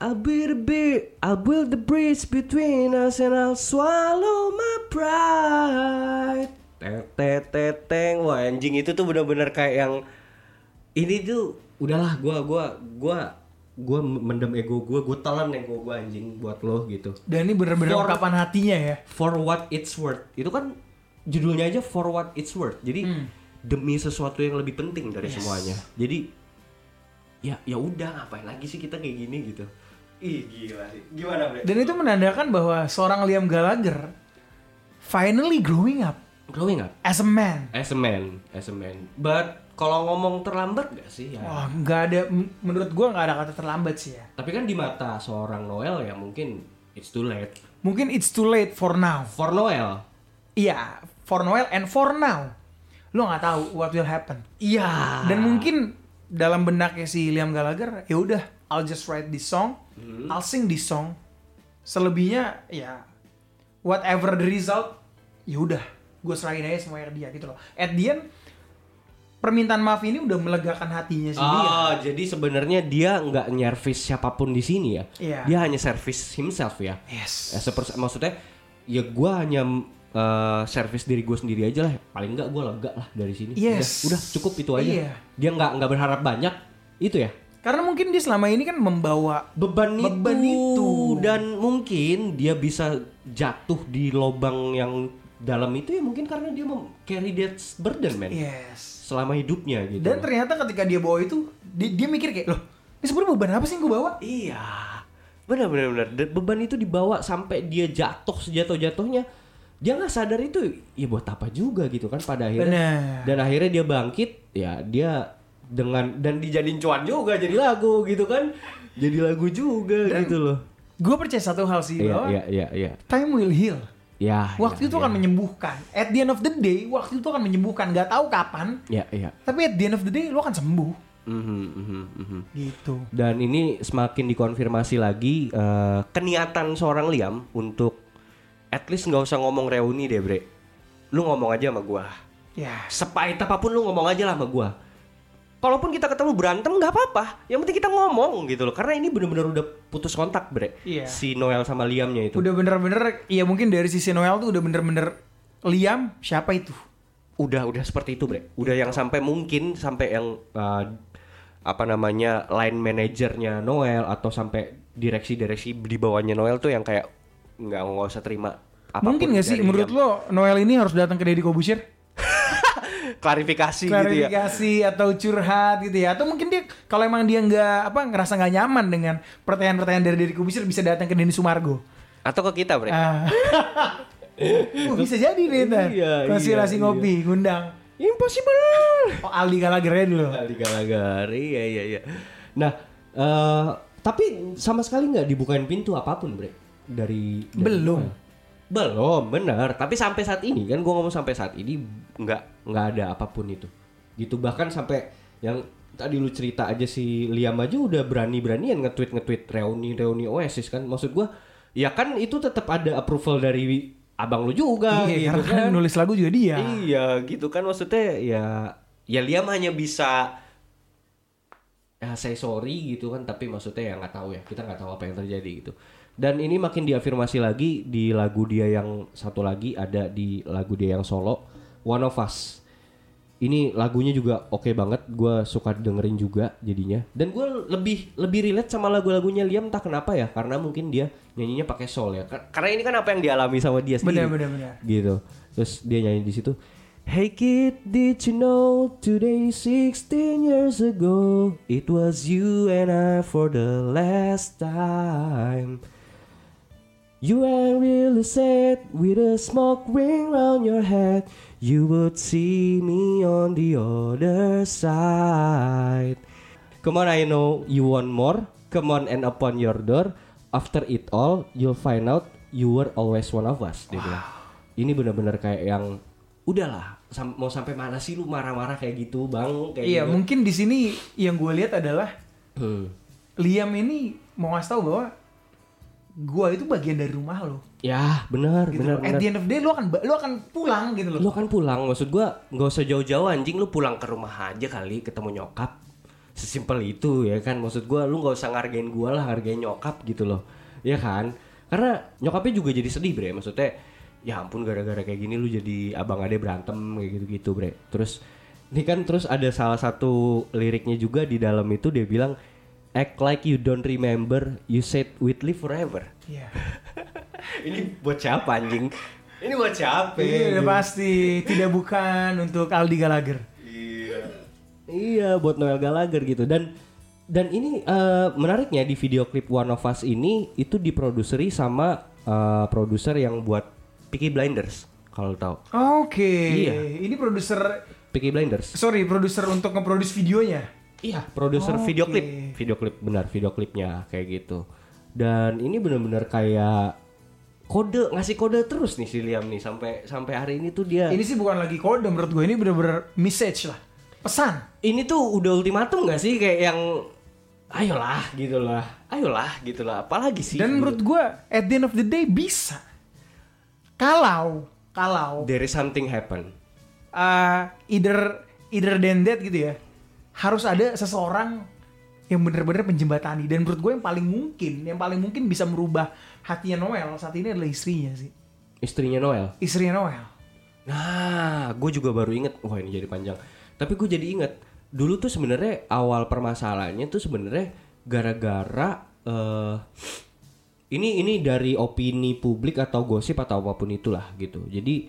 I'll build the bridge, I'll build the bridge between us and I'll swallow my pride. Tet tet teng, wah anjing itu tuh bener-bener kayak yang ini tuh udahlah gua gua gua gua mendem ego gua, gua telan ego gua anjing buat lo gitu. Dan ini bener-bener For- ungkapan hatinya ya. For what it's worth. Itu kan judulnya aja for what it's worth. Jadi demi sesuatu yang lebih penting dari semuanya. Jadi ya ya udah ngapain lagi sih kita kayak gini gitu. Ih gila sih. Gimana, Bre? Dan itu menandakan bahwa seorang Liam Gallagher finally growing up growing up as a man. as a man, as a man. But kalau ngomong terlambat gak sih ya? Wah, nggak ada menurut gua nggak ada kata terlambat sih ya. Tapi kan di mata seorang Noel ya mungkin it's too late. Mungkin it's too late for now. For Noel. Iya, for Noel and for now. Lo nggak tahu what will happen. Iya. Dan mungkin dalam benaknya si Liam Gallagher, ya udah, I'll just write this song, I'll sing this song. Selebihnya ya whatever the result, ya udah, gue serahin aja semuanya ke dia gitu loh. At the end, permintaan maaf ini udah melegakan hatinya si dia. Oh, jadi sebenarnya dia nggak nyervis siapa pun di sini ya. Iya. Dia hanya servis himself ya. Yes. As a pers- maksudnya ya gue hanya uh, servis diri gue sendiri aja lah. Paling nggak gue lega lah dari sini. Yes. Udah, udah cukup itu aja. Iya. Dia nggak nggak berharap banyak. Itu ya. Karena mungkin dia selama ini kan membawa Beban, Beban itu. itu. dan mungkin dia bisa jatuh di lubang yang dalam itu ya mungkin karena dia mem carry that burden man yes. selama hidupnya gitu. Dan ternyata ketika dia bawa itu, dia, dia mikir kayak, loh, ini sebenarnya beban apa sih yang gue bawa? Iya, benar benar benar. Beban itu dibawa sampai dia jatuh sejatuh jatuhnya. Dia nggak sadar itu, ya buat apa juga gitu kan pada akhirnya. Benar. Dan akhirnya dia bangkit, ya dia dengan dan dijadiin cuan juga jadi lagu gitu kan. Jadi lagu juga gitu loh. Gue percaya satu hal sih Iya bahwa iya iya iya. time will heal. Ya. Waktu ya, itu ya. akan menyembuhkan. At the end of the day, waktu itu akan menyembuhkan. Gak tahu kapan, Ya iya. tapi at the end of the day lu akan sembuh. Mhm, mhm, mhm. Gitu. Dan ini semakin dikonfirmasi lagi eh, keniatan seorang Liam untuk at least nggak usah ngomong reuni deh bre. Lu ngomong aja sama gua. Ya. Sepahit apa pun lu ngomong aja lah sama gua. Kalaupun kita ketemu berantem nggak apa-apa. Yang penting kita ngomong gitu loh. Karena ini bener-bener udah putus kontak bre. Iya. Si Noel sama Liamnya itu. Udah bener-bener, ya mungkin dari sisi Noel tuh udah bener-bener Liam siapa itu? udah udah seperti itu bre udah yang sampai mungkin sampai yang uh, apa namanya line manajernya Noel atau sampai direksi-direksi di bawahnya Noel tuh yang kayak nggak nggak usah terima apa pun mungkin gak sih dari menurut lo Noel ini harus datang ke Deddy Kobusir? klarifikasi gitu ya Klarifikasi atau curhat gitu ya? Atau mungkin dia kalau emang dia nggak apa ngerasa nggak nyaman dengan pertanyaan-pertanyaan dari Deddy Kobusir bisa datang ke Denny Sumargo. atau ke kita bre Ah. Uh, bisa jadi nih. Iya, Konspirasi iya, ngopi, ngundang. impossible Oh Aldi Gallagher aja dulu. kali galagar iya iya iya nah eh, tapi sama sekali nggak dibukain pintu apa pun bre dari, dari Belum. Noel. Belum, bener. Tapi sampai saat ini kan gue ngomong sampai saat ini nggak nggak ada apa pun itu. Gitu bahkan sampai yang tadi lu cerita aja si Liam aja udah berani-beranian nge-tweet nge-tweet reuni reuni Oasis kan. Maksud gua ya kan itu tetap ada approval dari abang lu juga iya, gitu karena kan. nulis lagu juga dia. Iya, gitu kan maksudnya ya ya Liam hanya bisa ya say sorry gitu kan tapi maksudnya ya nggak tahu ya kita nggak tahu apa yang terjadi gitu dan ini makin diafirmasi lagi di lagu dia yang satu lagi ada di lagu dia yang solo One of Us. Ini lagunya juga oke banget gue suka dengerin juga jadinya. Dan gue lebih lebih relate sama lagu-lagunya Liam tak kenapa ya karena mungkin dia nyanyinya pakai soul ya. Kar- karena ini kan apa yang dialami sama dia sendiri. Benar, benar, benar. gitu. Terus dia nyanyi di situ Hey kid, did you know today 16 years ago It was you and I for the last time You ain't really sad with a smoke ring round your head. You would see me on the other side. Come on I know you want more. Come on and upon your door. After it all you'll find out You were always one of us Dia bilang. Ini bener-bener kayak yang Udahlah sam- Mau sampai mana sih lu marah-marah kayak gitu bang? Kayak Iya, gitu. mungkin di sini yang gue lihat adalah Hmm. Liam ini mau ngasih tahu bahwa gua itu bagian dari rumah lo. Ya benar Gitu. benar loh. At benar the end of the day lu akan lu akan pulang gitu loh. Lu kan pulang, maksud gua nggak usah jauh-jauh anjing, lu pulang ke rumah aja kali ketemu nyokap. Sesimpel itu ya kan, maksud gua lu nggak usah ngargain gua lah, hargain nyokap gitu loh. Ya kan? Karena nyokapnya juga jadi sedih, Bre. Maksudnya ya ampun gara-gara kayak gini lu jadi abang ade berantem kayak gitu-gitu, Bre. Terus ini kan terus ada salah satu liriknya juga di dalam itu dia bilang act like you don't remember, you said we'd live forever. Iya. ini buat siapa anjing? Ini buat siapa? Ini udah pasti tidak bukan untuk Aldi Gallagher. Iya, buat Noel Gallagher gitu dan dan ini eh, menariknya di video klip One of Us ini itu diproduseri sama eh, produser yang buat Peaky Blinders kalau tahu. Oke. Iya. Ini produser Peaky Blinders. sorry, produser untuk nge-produce videonya. Iya, produser Oke. video klip, video klip benar, video klipnya kayak gitu. Dan ini benar-benar kayak kode ngasih kode terus nih si Liam nih sampai sampai hari ini tuh dia Ini sih bukan lagi kode menurut gue ini bener-bener message lah. Pesan. ini tuh udah ultimatum gak sih kayak yang ayolah gitu lah ayolah gitu lah apalagi sih Dan gitu. menurut gue at the end of the day bisa. Kalau kalau there is something happen uh, either either than that gitu ya harus ada seseorang yang benar-benar menjembatani. Dan menurut gue yang paling mungkin yang paling mungkin bisa merubah hatinya Noel saat ini adalah istrinya sih. Istrinya Noel? Istrinya Noel. Nah gue juga baru inget. Wah ini jadi panjang. Tapi gue jadi inget dulu tuh sebenarnya awal permasalahannya tuh sebenarnya gara-gara eh ini ini dari opini publik atau gosip atau apa pun itulah gitu. Jadi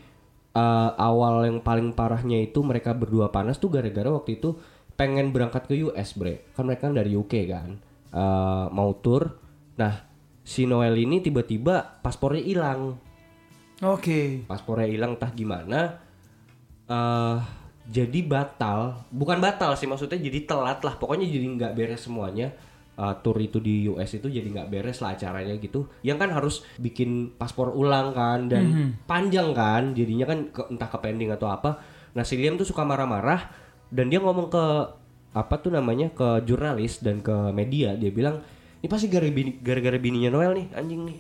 eh, awal yang paling parahnya itu mereka berdua panas tuh gara-gara waktu itu pengen berangkat ke US bre. Kan mereka kan dari UK kan. Eh, mau tour nah si Noel ini tiba-tiba paspornya hilang. Oke. Paspornya hilang entah gimana. Eh jadi batal. Bukan batal sih maksudnya jadi telat lah. Pokoknya jadi nggak beres semuanya. Eh, tour itu di US itu jadi nggak beres lah acaranya gitu. Yang kan harus bikin paspor ulang kan dan panjang kan. Jadinya kan ke- entah ke pending atau apa. Nah si Liam tuh suka marah-marah dan dia ngomong ke apa tuh namanya ke jurnalis dan ke media. Dia bilang ini pasti gara- bini- gara-gara bininya Noel nih anjing nih.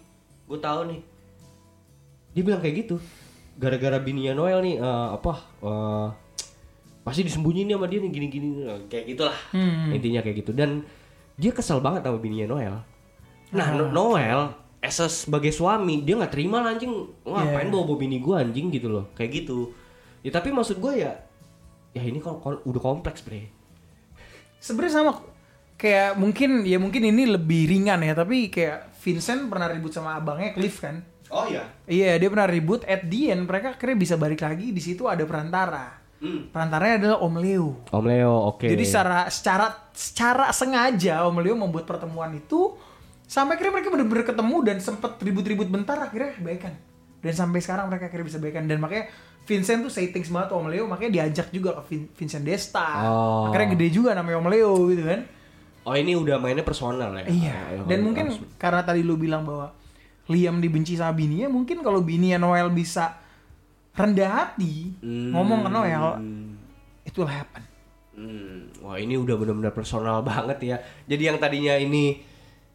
Gue tahu nih. Dia bilang kayak gitu. Gara-gara bininya Noel nih eh, apa eh, pasti disembunyiin sama dia nih gini-gini. Kayak gitulah intinya kayak gitu. Dan dia kesel banget sama bininya Noel. Nah No- Noel as a sebagai suami dia nggak terima lah anjing. Ngapain Yeah. bawa bawa bini gua anjing? Gitu loh. Kayak gitu. Ya tapi maksud gue ya ya ini kok udah kompleks bre. Sebenarnya sama kayak mungkin ya mungkin ini lebih ringan ya tapi kayak Vincent pernah ribut sama abangnya Cliff kan? Oh iya. Iya dia pernah ribut at the end mereka akhirnya bisa balik lagi di situ ada perantara. Perantaranya adalah Om Leo. Om Leo oke. Jadi secara secara secara sengaja Om Leo membuat pertemuan itu sampai akhirnya mereka benar-benar ketemu dan sempet ribut-ribut bentar akhirnya baikan. Dan sampai sekarang mereka akhirnya bisa baikan dan makanya Vincent tuh thanks banget Om Leo makanya diajak juga ke Vin- Vincent Desta. Oh. Akhirnya gede juga namanya Om Leo gitu kan. oh ini udah mainnya personal ya Iya. Ah, Dan harus- mungkin harus- karena tadi lu bilang bahwa Liam dibenci sama bininya, mungkin kalau bininya Noel bisa rendah hati ngomong ke Noel, it will happen. Hmm, wah ini udah benar-benar personal banget ya. Jadi yang tadinya ini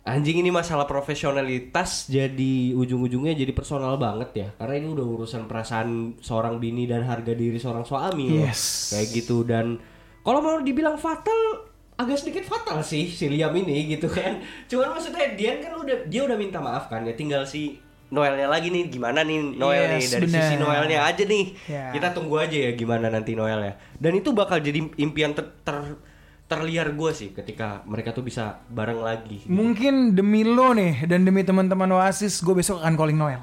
anjing ini masalah profesionalitas jadi ujung-ujungnya jadi personal banget ya. Karena ini udah urusan perasaan seorang bini dan harga diri seorang suami loh. Yes. Kayak gitu dan kalau mau dibilang fatal agak sedikit fatal sih si Liam ini gitu kan. Cuman maksudnya dia kan udah dia udah minta maaf kan ya tinggal si Noelnya lagi nih gimana nih Noel nih Yes, dari sisi benar. Noelnya aja nih Ya. kita tunggu aja ya gimana nanti Noel ya dan itu bakal jadi impian ter, ter- terliar gue sih ketika mereka tuh bisa bareng lagi Mungkin demi lo nih dan demi teman-teman Oasis, gue besok akan calling Noel.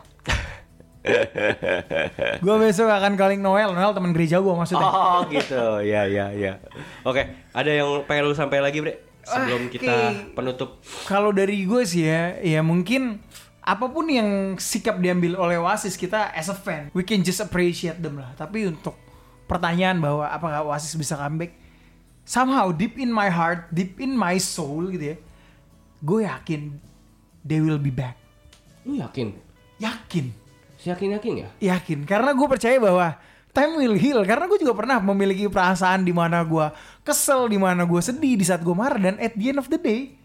gue besok akan calling Noel, Noel teman gereja gue maksudnya. oh gitu ya ya ya oke ada yang pengen lu sampai lagi bre sebelum Oke. kita penutup Kalau dari gue sih ya, ya mungkin apa pun yang sikap diambil oleh Oasis kita as a fan, we can just appreciate them lah. Tapi untuk pertanyaan bahwa apakah Oasis bisa comeback, somehow deep in my heart, deep in my soul gitu ya, gue yakin they will be back. lu yakin Yakin, yakin yakin ya yakin. Karena gue percaya bahwa time will heal. Karena gue juga pernah memiliki perasaan di mana gue kesel, di mana gue sedih, di saat gue marah. Dan at the end of the day,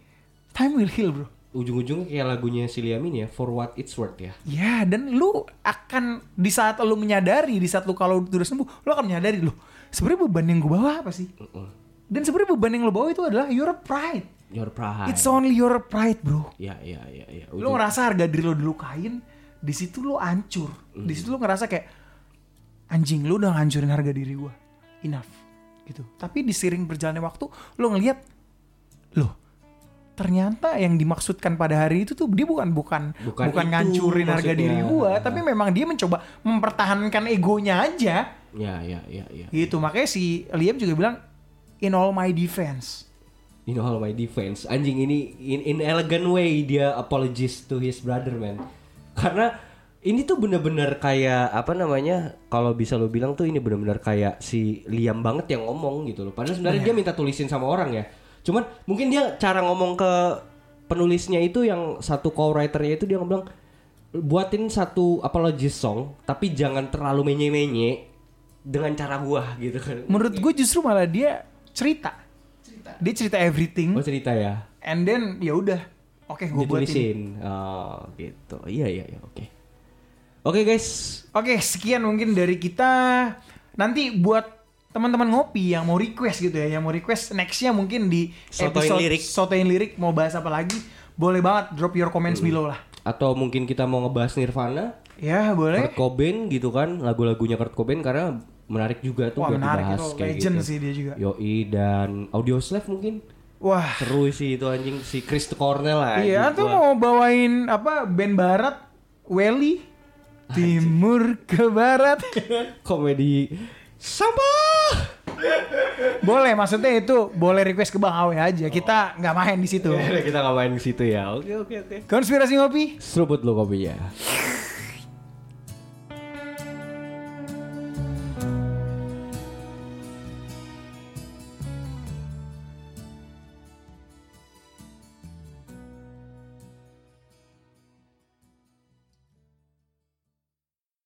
time will heal bro. ujung-ujungnya kayak lagunya si Liam ini ya for what it's worth ya Ya, dan lu akan di saat lu menyadari, di saat lu kalau udah sembuh, lu akan menyadari lu sebenarnya beban yang gue bawa apa sih? Dan sebenarnya beban yang lu bawa itu adalah your pride. your pride It's only your pride, bro. ya ya ya ya Lu Ujung- ngerasa harga diri lu dilukain, di situ lu hancur. Di situ lu ngerasa kayak anjing lu udah ngancurin harga diri gua. Enough. Gitu. Tapi di sering berjalannya waktu, lu ngelihat loh ternyata yang dimaksudkan pada hari itu tuh dia bukan bukan Bukan bukan, itu ngancurin harga diri gua, tapi memang dia mencoba mempertahankan egonya aja. ya ya ya ya Gitu. Makanya si Liam juga bilang in all my defense. Know all my defense. Anjing ini in, in elegant way dia apologies to his brother man. Karena ini tuh bener-bener kayak apa namanya? Kalau bisa lo bilang tuh ini bener-bener kayak si Liam banget yang ngomong gitu loh. Padahal sebenarnya dia minta tulisin sama orang ya. Cuman mungkin dia cara ngomong ke penulisnya itu yang satu co-writernya itu dia ngomong buatin satu apology song tapi jangan terlalu menye-menye dengan cara gua gitu kan. Menurut gue justru malah dia cerita. Dia cerita everything. Oh cerita ya. And then ya udah, oke gue buatin. oh gitu iya iya iya oke oke guys Oke sekian mungkin dari kita. Nanti buat teman-teman ngopi yang mau request gitu ya, yang mau request nextnya mungkin di Sotoin episode lirik. Sotoin lirik mau bahas apa lagi, boleh banget drop your comments below lah. atau mungkin kita mau ngebahas Nirvana Ya boleh. Kurt Cobain gitu kan lagu-lagunya Kurt Cobain karena menarik juga tuh Wah buat menarik dibahas itu, kayak legend gitu. sih dia juga. Yoi dan Audio Slave mungkin? Wah. seru sih itu anjing si Chris Cornell lah Iya tuh mau bawain apa band barat, Welly, timur ke barat. komedi sampah! Boleh maksudnya itu boleh request ke Bang Awe aja. Kita nggak main di situ. kita nggak main di situ ya. Oke oke oke. Konspirasi ngopi. seruput lo kopinya